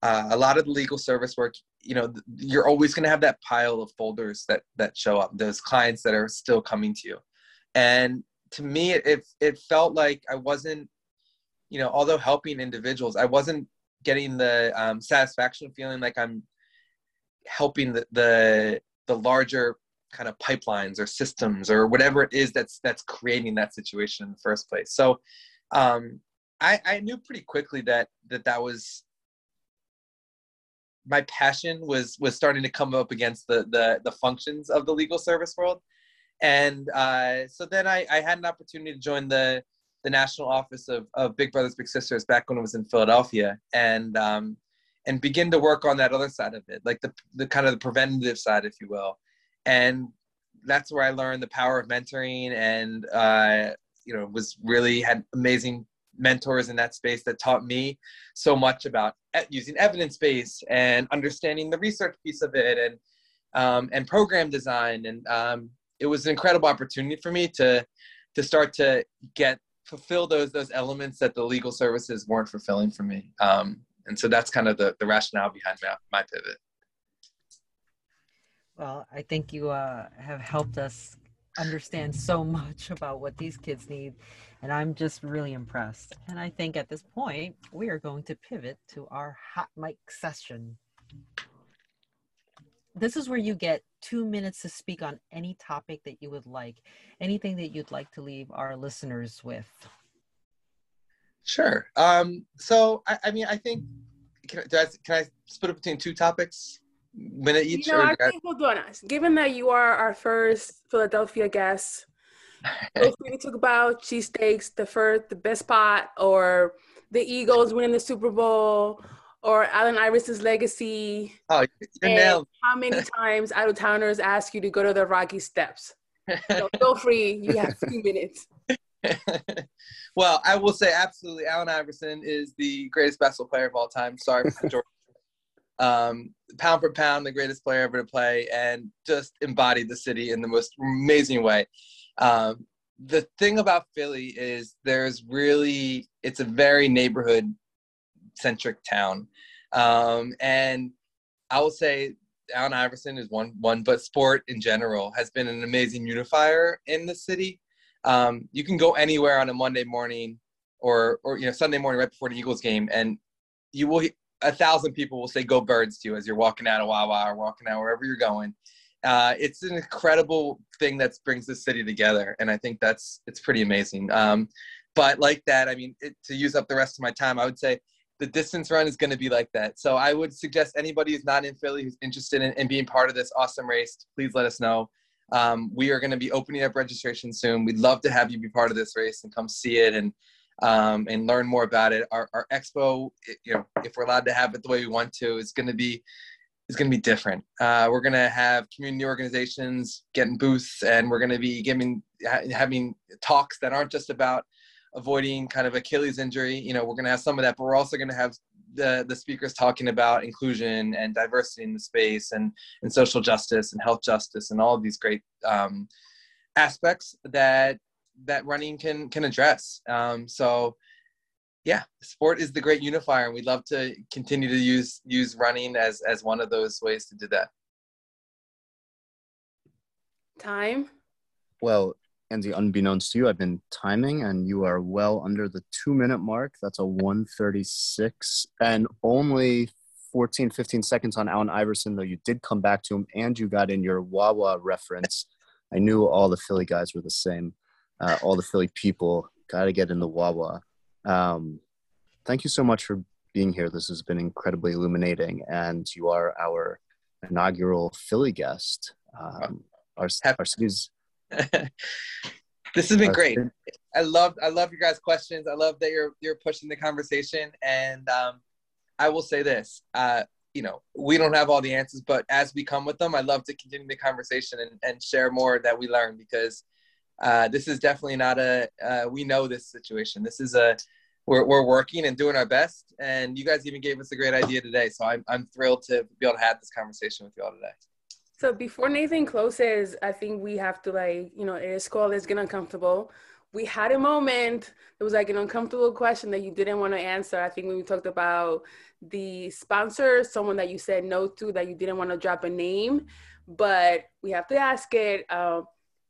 uh, a lot of the legal service work, you know, you're always going to have that pile of folders that that show up, those clients that are still coming to you, and to me, it it felt like I wasn't, you know, although helping individuals, I wasn't getting the um, satisfaction feeling like I'm helping the the the larger kind of pipelines or systems or whatever it is that's that's creating that situation in the first place. So um, I, I knew pretty quickly that that that was my passion was was starting to come up against the the, the functions of the legal service world. And uh, so then I, I had an opportunity to join the the national office of, of big brothers big sisters back when it was in philadelphia and um, and begin to work on that other side of it like the, the kind of the preventative side if you will and that's where I learned the power of mentoring and uh, you know was really had amazing mentors in that space that taught me so much about using evidence base and understanding the research piece of it and um, and program design. And um, it was an incredible opportunity for me to to start to get fulfill those those elements that the legal services weren't fulfilling for me. Um, and so that's kind of the, the rationale behind my, my pivot well, I think you uh, have helped us understand so much about what these kids need, and I'm just really impressed. And I think at this point, we are going to pivot to our hot mic session. This is where you get two minutes to speak on any topic that you would like, anything that you'd like to leave our listeners with. Sure. Um, so, I, I mean, I think, can can I split it between two topics? Minute each? You know, I think we'll do us. Given that you are our first Philadelphia guest, feel free to talk about cheesesteaks, the first, the best pot, or the Eagles winning the Super Bowl, or Allen Iverson's legacy. Oh, you're nailed. How many times out of towners ask you to go to the Rocky Steps? So feel free. You have two minutes. well, I will say absolutely. Allen Iverson is the greatest basketball player of all time. Sorry for George um, pound for pound, the greatest player ever to play, and just embodied the city in the most amazing way. Um, the thing about Philly is there's really it's a very neighborhood centric town, um, and I will say Allen Iverson is one one, but sport in general has been an amazing unifier in the city. Um, you can go anywhere on a Monday morning or or you know Sunday morning right before the Eagles game, and you will a thousand people will say "Go Birds" to you as you're walking out of Wawa or walking out wherever you're going. Uh, it's an incredible thing that brings the city together, and I think that's it's pretty amazing. Um, but like that, I mean, it, to use up the rest of my time, I would say the distance run is going to be like that. So I would suggest anybody who's not in Philly who's interested in, in being part of this awesome race, please let us know. Um, we are going to be opening up registration soon. We'd love to have you be part of this race and come see it and um, and learn more about it. Our, our expo, you know, if we're allowed to have it the way we want to, is going to be is going to be different. Uh, we're going to have community organizations getting booths, and we're going to be giving having talks that aren't just about avoiding kind of Achilles injury. You know, we're going to have some of that, but we're also going to have the the speakers talking about inclusion and diversity in the space and and social justice and health justice and all of these great um, aspects that that running can can address. Um, so yeah, sport is the great unifier, and we'd love to continue to use use running as as one of those ways to do that. Time. Well, Andy, unbeknownst to you, I've been timing, and you are well under the two minute mark. That's a 136, and only 14, 15 seconds on Allen Iverson, though you did come back to him, and you got in your Wawa reference. I knew all the Philly guys were the same. Uh, all the Philly people got to get in the Wawa. Um, thank you so much for being here. This has been incredibly illuminating, and you are our inaugural Philly guest. Um, our, our city's. this has been great. I love I love your guys' questions. I love that you're you're pushing the conversation, and um, I will say this. Uh, you know, we don't have all the answers, but as we come with them, I love to continue the conversation and, and share more that we learn because uh, this is definitely not a uh, we know this situation. This is a we're, we're working and doing our best. And you guys even gave us a great idea today. So I'm, I'm thrilled to be able to have this conversation with you all today. So before Nathan closes, I think we have to like, you know, it is called Let's Get Uncomfortable. We had a moment. It was like an uncomfortable question that you didn't want to answer. I think when we talked about the sponsor, someone that you said no to, that you didn't want to drop a name, but we have to ask it uh,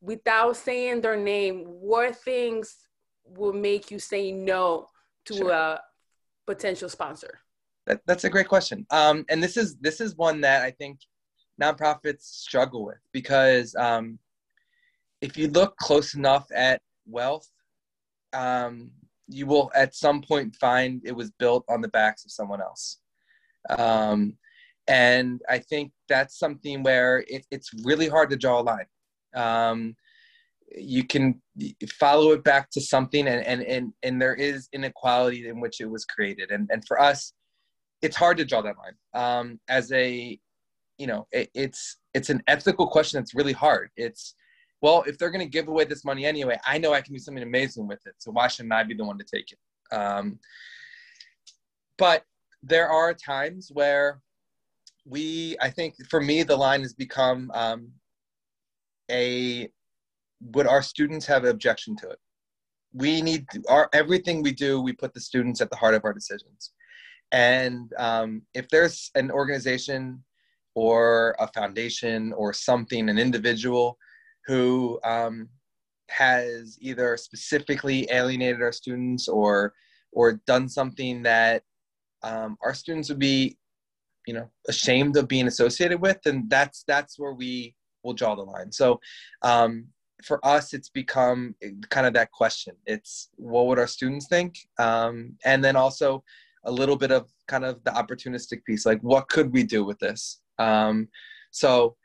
without saying their name. What things will make you say no to sure. a potential sponsor? That, that's a great question. Um, and this is this is one that I think nonprofits struggle with because um, if you look close enough at wealth, um, you will at some point find it was built on the backs of someone else. Um, and I think that's something where it, it's really hard to draw a line. Um, you can follow it back to something and, and, and, and there is inequality in which it was created. And, and for us, it's hard to draw that line. Um, as a, you know, it, it's, it's an ethical question that's really hard. It's, well, if they're going to give away this money anyway, I know I can do something amazing with it. So why shouldn't I be the one to take it? Um, but there are times where we, I think for me, the line has become um, a would our students have an objection to it? We need to, our everything we do. We put the students at the heart of our decisions, and um, if there's an organization or a foundation or something, an individual who um, has either specifically alienated our students or or done something that um, our students would be you know ashamed of being associated with and that's that's where we will draw the line. So um, for us it's become kind of that question. It's what would our students think? Um, and then also a little bit of kind of the opportunistic piece like what could we do with this? Um, so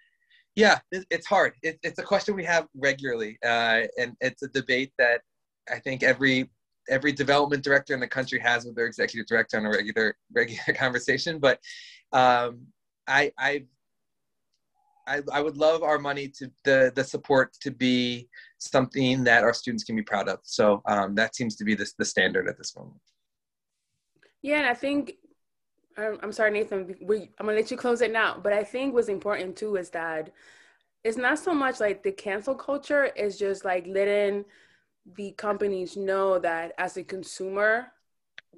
yeah it, it's hard. It, it's a question we have regularly uh, and it's a debate that i think every every development director in the country has with their executive director on a regular regular conversation. But um, i i I, I would love our money to the the support to be something that our students can be proud of. So um, that seems to be the the standard at this moment. Yeah, and I think um, I'm sorry, Nathan. We, I'm gonna let you close it now. But I think what's important too is that it's not so much like the cancel culture. It's just like letting the companies know that as a consumer,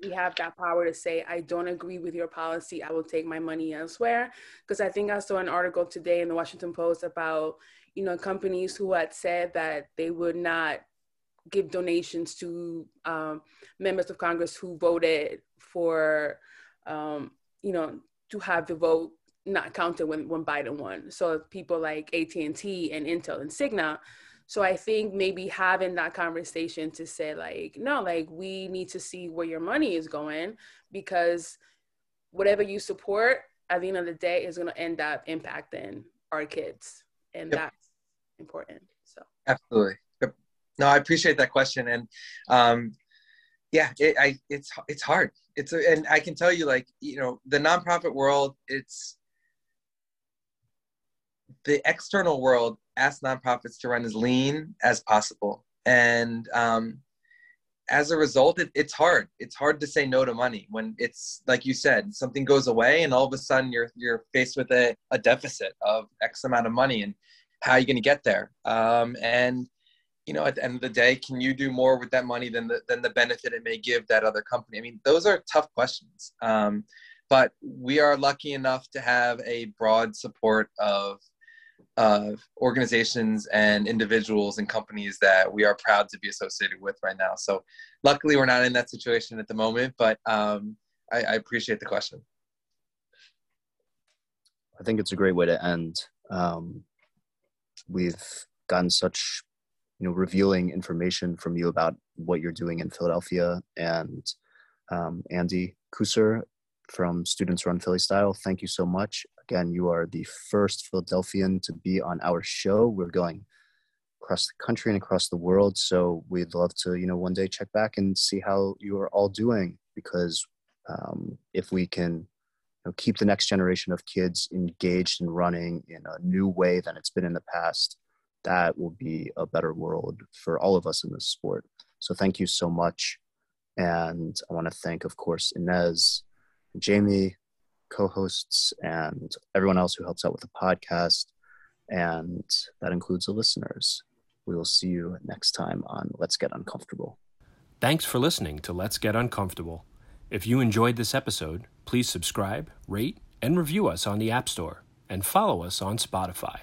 we have that power to say, I don't agree with your policy. I will take my money elsewhere. Because I think I saw an article today in the Washington Post about, you know, companies who had said that they would not give donations to um, members of Congress who voted for, um, you know, to have the vote not counted when, when Biden won. So people like AT&T and Intel and Cigna so I think maybe having that conversation to say, like, no, like, we need to see where your money is going because whatever you support at the end of the day is going to end up impacting our kids. And yep. that's important. So absolutely. No, I appreciate that question, and um, yeah, it, I it's it's hard. It's a, and I can tell you, like you know, the nonprofit world, it's the external world asks nonprofits to run as lean as possible, and um, as a result, it, it's hard. It's hard to say no to money when it's like you said, something goes away, and all of a sudden you're you're faced with a, a deficit of X amount of money, and how are you going to get there? Um, and you know, at the end of the day, can you do more with that money than the than the benefit it may give that other company? I mean, those are tough questions. Um, but we are lucky enough to have a broad support of of organizations and individuals and companies that we are proud to be associated with right now. So luckily we're not in that situation at the moment, but um, I, I, appreciate the question. I think it's a great way to end. Um, we've gotten such you know revealing information from you about what you're doing in Philadelphia and um, Andy Kusser from Students Run Philly Style. Thank you so much. Again, you are the first Philadelphian to be on our show. We're going across the country and across the world, so we'd love to, you know, one day check back and see how you are all doing. Because um, if we can you know, keep the next generation of kids engaged and running in a new way than it's been in the past, that will be a better world for all of us in this sport. So thank you so much. And I want to thank, of course, Inez, Jamie, co hosts, and everyone else who helps out with the podcast. And that includes the listeners. We will see you next time on Let's Get Uncomfortable. Thanks for listening to Let's Get Uncomfortable. If you enjoyed this episode, please subscribe, rate, and review us on the App Store, and follow us on Spotify.